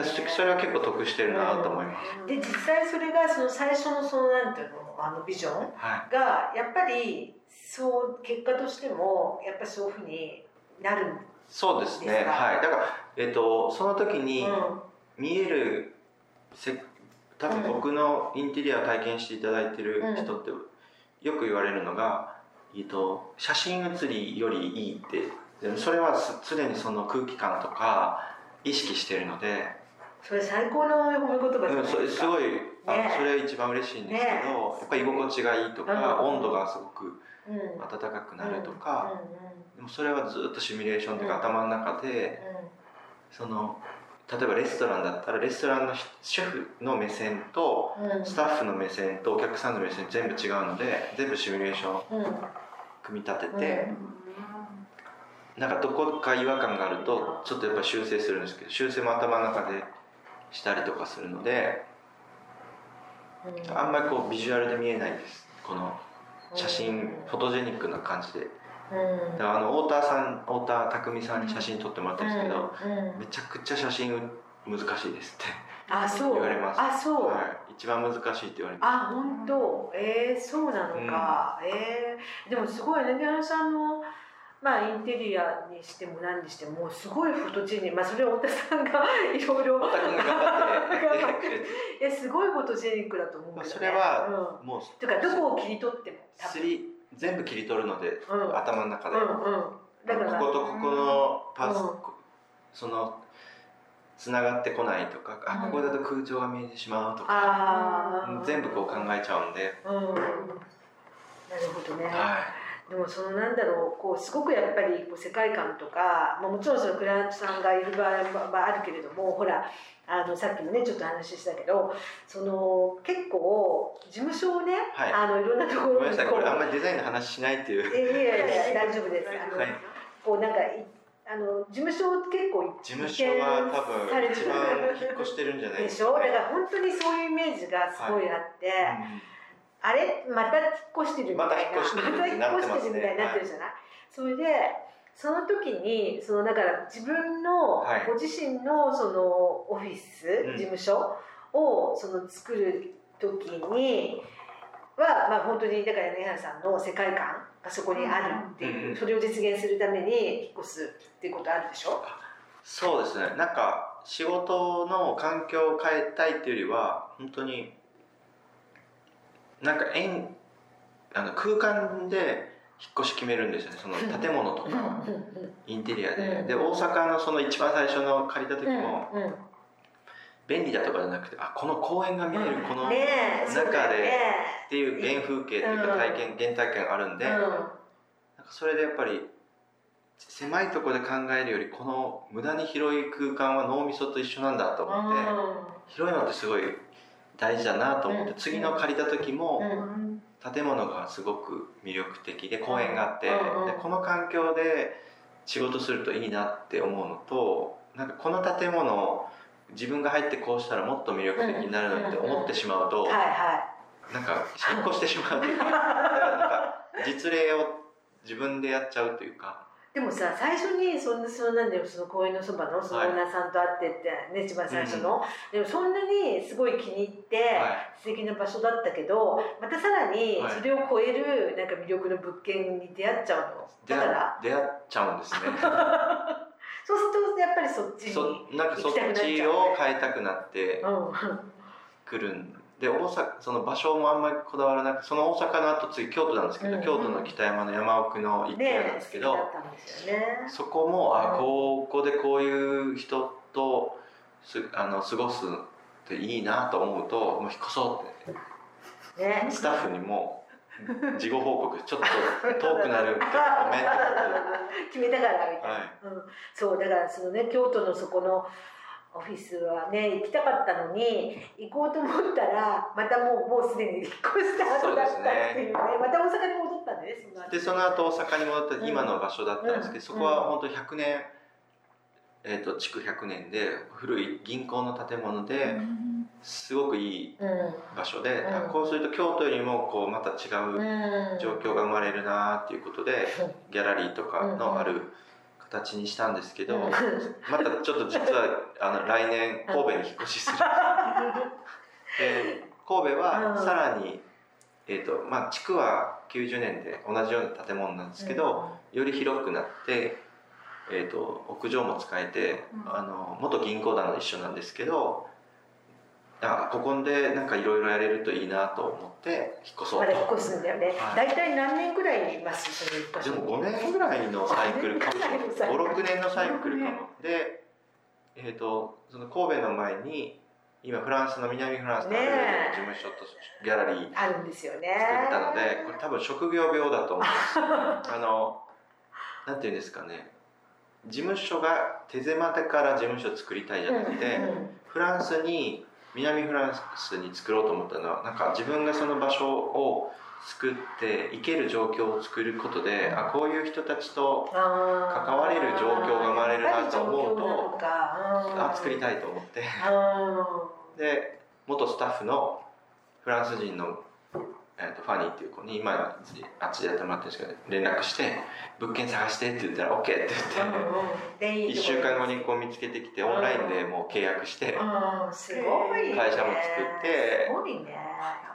すでね。それは結構得してるなと思います、で実際それがその最初のそのなんていうのあのビジョン？はい、がやっぱりそう結果としてもやっぱりそういうふうになるんそうですね。ですかはい。だから、えー、とその時にうん。見えるせ多分僕のインテリアを体験していただいてる人ってよく言われるのが、えー、と写真写りよりいいってでもそれはす常にその空気感とか意識してるので、それ最高の褒め言葉じゃないですか。すごいねそれ一番嬉しいんですけど、ねやっぱり居心地がいいとか、うん。温度がすごくうん。うん暖かくなるとか、うでもそれはずっとシミュレーションというか、うん。頭の中でその例えばレストランだったらレストランのシェフの目線とスタッフの目線とお客さんの目線全部違うので全部シミュレーションうん。組み立てて、なんかどこか違和感があるとちょっとやっぱ修正するんですけど修正も頭の中でしたりとかするのでうん。あんまりこうビジュアルで見えないです。この写真フォトジェニックな感じでうん。あの太田さん太田匠さんに写真撮ってもらったんですけど、うん。うん。めちゃくちゃ写真難しいですって、あ そう。言われます。あそう、はい、一番難しいって言われまあ本当？えー、そうなのか、えー、でもすごいね宮原さんのまあインテリアにしても何にしてもすごいフォトジェニックまあそれは太田さんが いろいろすごいフォトジェニックだと思うけど、ね、それはもう、うん、とかどこを切り取っても多分全部切り取るので、うん、頭の中で、うんうん、こことここのパス、うん、そのつながってこないとか、あここだと空調が見えてしまうとか、全部こう考えちゃうんで、うん、なるほどね、はいでもそのなんだろうこうすごくやっぱりこう世界観とか、まあ、もちろんそのクライアントさんがいる場合はあるけれどもほらあのさっきもねちょっと話したけどその結構事務所をね、はい、あのいろんなところごめんなさいこれあんまりデザインの話しないっていう。いやいやいや大丈夫です。あの、はい、こうなんかあの事務所結構事務所は多分一番引っ越してるんじゃないですか、でしょ？だから本当にそういうイメージがすごいあって、はい。うんあれ？また引っ越してるみたいな。また引っ越してるみたいになってるじゃない、それでその時にそのだから自分の、ご自身のそのオフィス、事務所をその作る時には、まあ、本当にだから根原さんの世界観がそこにあるっていう、それを実現するために引っ越すっていうことあるでしょ？そうですね。なんか仕事の環境を変えたいっていうよりは本当になんか円あの空間で引っ越し決めるんですよね。その建物とかインテリアで。で大阪のその一番最初の借りた時も便利だとかじゃなくてあこの公園が見えるこの中でっていう原風景っていうか体験原体験あるんでなんかそれでやっぱり狭いところで考えるよりこの無駄に広い空間は脳みそと一緒なんだと思って広いのってすごい大事だなと思って、次の借りた時も、建物がすごく魅力的で公園があって、でこの環境で仕事するといいなって思うのとなんかこの建物自分が入ってこうしたらもっと魅力的になるのって思ってしまうと、なんか引っ越してしまうというか なんか実例を自分でやっちゃうというか。でもさ最初にそんなそのなんだよその公園のそばのそのオーナーさんと会ってってね、一番最初の、うん、でもそんなにすごい気に入って、はい、素敵な場所だったけどまたさらにそれを超えるなんか魅力の物件に出会っちゃうの。だから。出会っちゃうんですね。そうするとやっぱりそっちになんかそっちを変えたくなってくるんで大阪その場所もあんまりこだわらなくその大阪の後次京都なんですけど、うんうん、京都の北山の山奥の一軒なんですけど、ねね、そこもあここでこういう人とすあの過ごすっていいなと思うともう引っ越そうって、ね、スタッフにも 事後報告ちょっと遠くなるごめんって 決めたからみたいな、はい。うん、そうだからそのね京都のそこのオフィスはね行きたかったのに行こうと思ったらまたもうもうすでに引っ越した後だったっていうね、ね、また大阪に戻ったんでねそのでその後大阪に戻った今の場所だったんですけど、うん、そこは本当100年、えーと、築100年で古い銀行の建物で、すごくいい場所で、うん、こうすると京都よりもこうまた違う状況が生まれるなっていうことで、ギャラリーとかのある、形にしたんですけど、またちょっと実はあの来年神戸に引っ越しする。で神戸はさらに、えーとまあ、地区は90年で同じような建物なんですけど、より広くなって、えーと、屋上も使えて、あの元銀行団の一緒なんですけどあここでなんかいろいろやれるといいなと思って引っ越そうと。引っ越すんだよね。大、体、何年ぐらいいます？その引っ越し。でも5年ぐらいのサイクルかもしれない。5、6年のサイクルかも。で、えっ、ー、とその神戸の前に今フランスの南フランスの事務所とギャラリーあるんですよね。作ったので、これ多分職業病だと思います。あのなんていうんですかね。事務所が手狭でから事務所作りたいじゃなくて、うんうん、フランスに南フランスに作ろうと思ったのはなんか自分がその場所を作って行ける状況を作ることであこういう人たちと関われる状況が生まれるなと思うとあ作りたいと思って。で元スタッフのフランス人の、えー、とファニーっていう子に今あっちでやってもらってるんですけど連絡して「物件探して」って言ったら「OK」って言って1週間後にこう見つけてきてオンラインでもう契約して会社も作って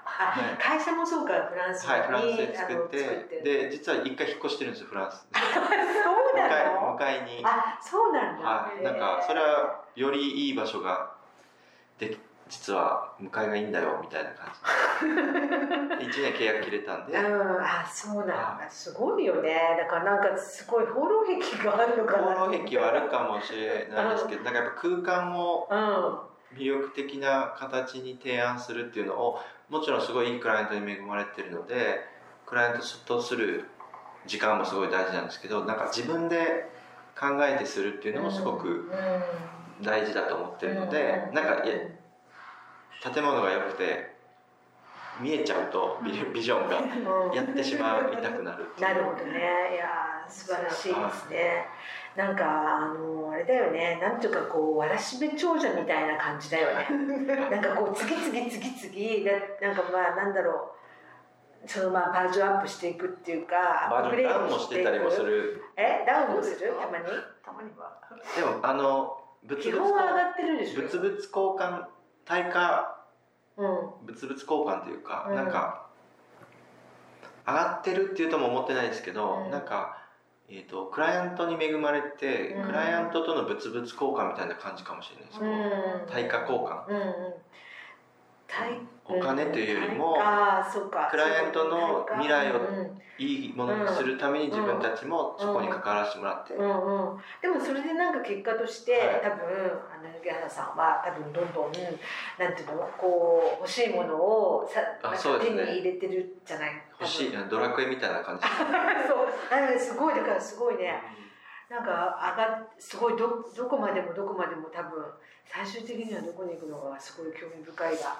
あ、はい。会社もそうかフランスに、はいフランスで作ってで実は一回引っ越してるんですよフランス。そうないの向かいに。あそうなんだ、はい。なんかそれはよりいい場所がで実は向かいがいいんだよみたいな感じ。で1年契約切れたんで。うん、あそうなんだ。はすごいよね。だからなんかすごい放浪壁があるのかな放浪壁はあるかもしれないですけどなんかやっぱ空間をうん。魅力的な形に提案するっていうのをもちろんすごいいいクライアントに恵まれてるのでクライアントとする時間もすごい大事なんですけどなんか自分で考えてするっていうのもすごく大事だと思ってるのでなんかいや建物が良くて見えちゃうとビジビジョンがうん。やってしまいたくなるなるほどね。いやー素晴らしいですね。なんかあのあれだよね。なんていうかこうわらしべ長者みたいな感じだよね。なんかこう次々次々だなんかまあなんだろう。そのまあバージョンアップしていくっていうかバージョンダウンもアップしてたりもする。え？ダウンもする？たまに？たまには。でもあの物基々本は上がってるでしょ。物々交換対価うん。物々交換というか、うん。なんか上がってるっていうとも思ってないですけど、うん。なんか、えー、とクライアントに恵まれて、うん。クライアントとの物々交換みたいな感じかもしれないです、うん。対価交換。うんうん。対お金というよりも、クライアントの未来をうん。いいものにするために自分たちもそこに関わらせてもらって、うんうん、でもそれでなんか結果として、はい。多分あの柳原さんは多分どんどんなんていうのこう欲しいものをさあなんか手に入れてるじゃない？欲しいドラクエみたいな感じ。そう。すごいだからすごいねなんか上がっすごいどどこまでもどこまでも多分最終的にはどこに行くのかすごい興味深いが。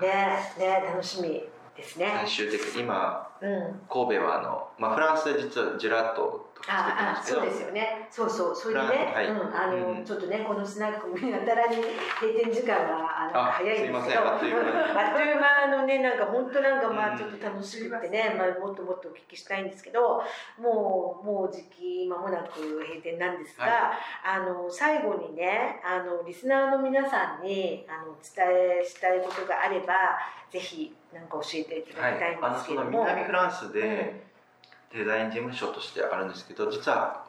ねね楽しみですね。最終的に今うん神戸はあの、まあ、フランスで実はジェラートとか作ってますけど。そうですよね。そうそうそれでね、はい。うん、あの、うん。ちょっとねこのスナックもやたらに閉店時間があのあ早いんですけど。すいません。あっという間。のねなんか本当なんかまうんあちょっと楽しくってね、まあ、もっともっとお聞きしたいんですけどもうもう時期間もなく閉店なんですが、はあの最後にねあのリスナーの皆さんにあのお伝えしたいことがあればぜひなんか教えていたはいだきたいんですけども。南フランスでデザイン事務所としてあるんですけど実は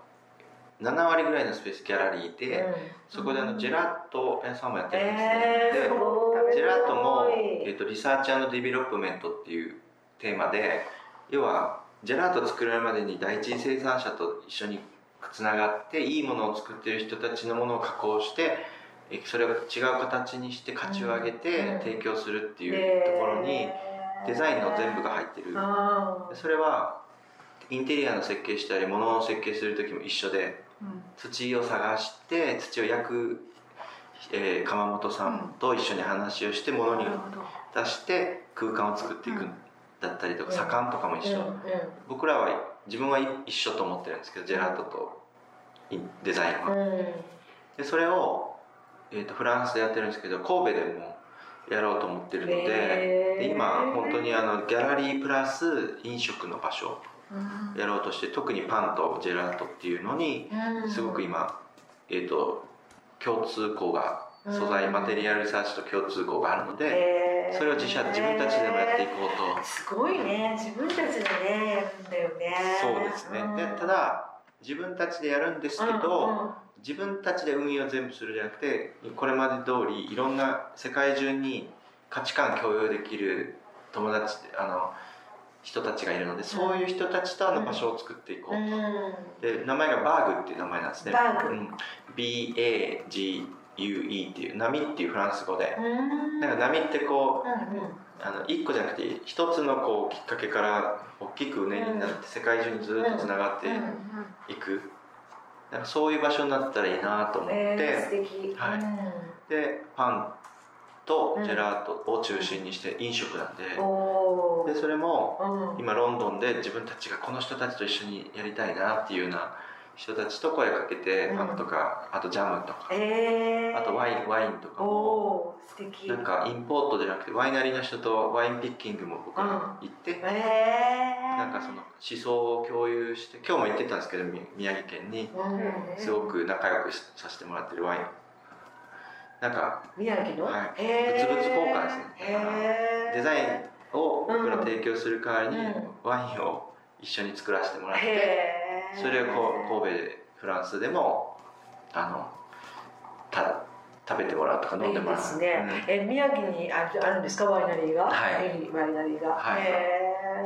7割ぐらいのスペースギャラリーで、うん。そこであのジェラート屋さんもやってるんですね、えー、でジェラートも、えー、とリサーチディベロップメントっていうテーマで要はジェラート作られるまでに第一次生産者と一緒につながっていいものを作ってる人たちのものを加工してえーそれを違う形にして価値を上げうん。て提供するっていうところにデザインの全部が入ってる。それはインテリアの設計したり物の設計する時も一緒で土を探して土を焼く、えー窯元さんと一緒に話をして物に出して空間を作っていくんだったりとかうん。左官とかも一緒、うん。うん僕らは自分は一緒と思ってるんですけどジェラートとデザインは、でそれを、えー、とフランスでやってるんですけど神戸でもやろうと思ってるので,、で今本当にあのギャラリープラス飲食の場所うん。やろうとして特にパンとジェラートっていうのにうん。すごく今、えー、と共通項が素うん。材マテリアルリサーチと共通項があるのでそれを自社自分たちでもやっていこうと。すごいね。自分たちでねやるんだよね。そうですね。でただ自分たちでやるんですけど、自分たちで運営を全部するじゃなくてこれまで通りいろんな世界中に価値観共有できる友達あの人たちがいるのでそういう人たちとあの場所を作っていこううんうん。と、で名前がバーグっていう名前なんですね。バーグ。うん。BAGUE っていう波っていうフランス語で。うん。なんか波ってこううんうん。あの1個じゃなくて一つのこうきっかけから大きくうねりになって世界中にずっとつながっていくなんかそういう場所になったらいいなと思って、えー、はい。でパンとジェラートを中心にして飲食なんで,、うん、でそれもうん。今ロンドンで自分たちがこの人たちと一緒にやりたいなっていうような人たちと声かけてうん。パンとか、あとジャムとか、えー、あとワインワインとかも。素敵。なんかインポートじゃなくてワイナリーの人とワインピッキングも僕ら行って、えー、なんかその思想を共有して今日も行ってたんですけどみ宮城県にうん。すごく仲良くしさせてもらってるワイン。なんか宮城の、はい。へー。物々交換ですね。へー。デザインを僕ら提供する代わりにうん。ワインを一緒に作らせてもらって、それをこう神戸でフランスでもあのた食べてもらうとか飲んでもらう。いいですね、え宮城にあるあるんですか？ワイナリーが？はい。いワイナリーが、はい。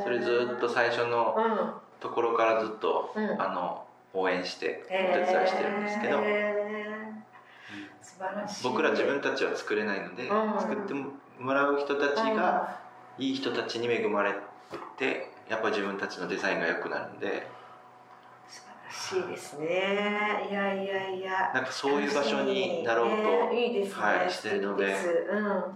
それずっと最初のうん。ところからずっと、うん。あの応援してお手伝いしてるんですけど、素晴らしい。僕ら自分たちは作れないので、うん。作ってもらう人たちがいい人たちに恵まれてやっぱ自分たちのデザインが良くなるんで。素晴らしいですね。いやいやいや。なんかそういう場所になろうと、ね。いいですね、はいしてるので素敵で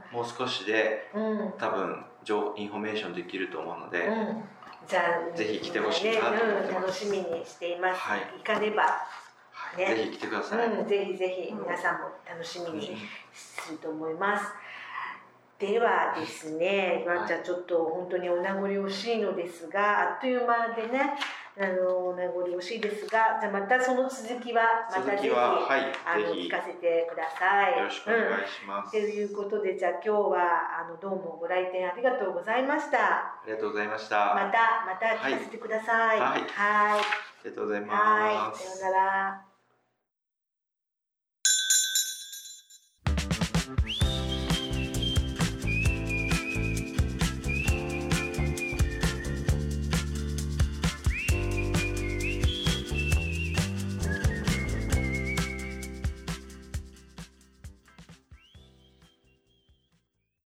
す。もう少しでうん。うん多分情インフォメーションできると思うので、うん。じゃあぜひ来てほしいなねうん楽しみにしています、はい。行かねば。はい。ね。ぜひ来てください、うん、ぜひぜひ皆さんも楽しみにすると思います。ではですね、今じゃあちょっと本当にお名残惜しいのですが、あっという間でね、あのお名残惜しいですが、じゃあまたその続きはまたぜひ、ははいあの聞かせてください。よろしくお願いします、ということで、じゃあ今日はあのどうもご来店ありがとうございました。ありがとうございました、またまた聞かせてください。はいはい。ありがとうございはい。ますさようなら。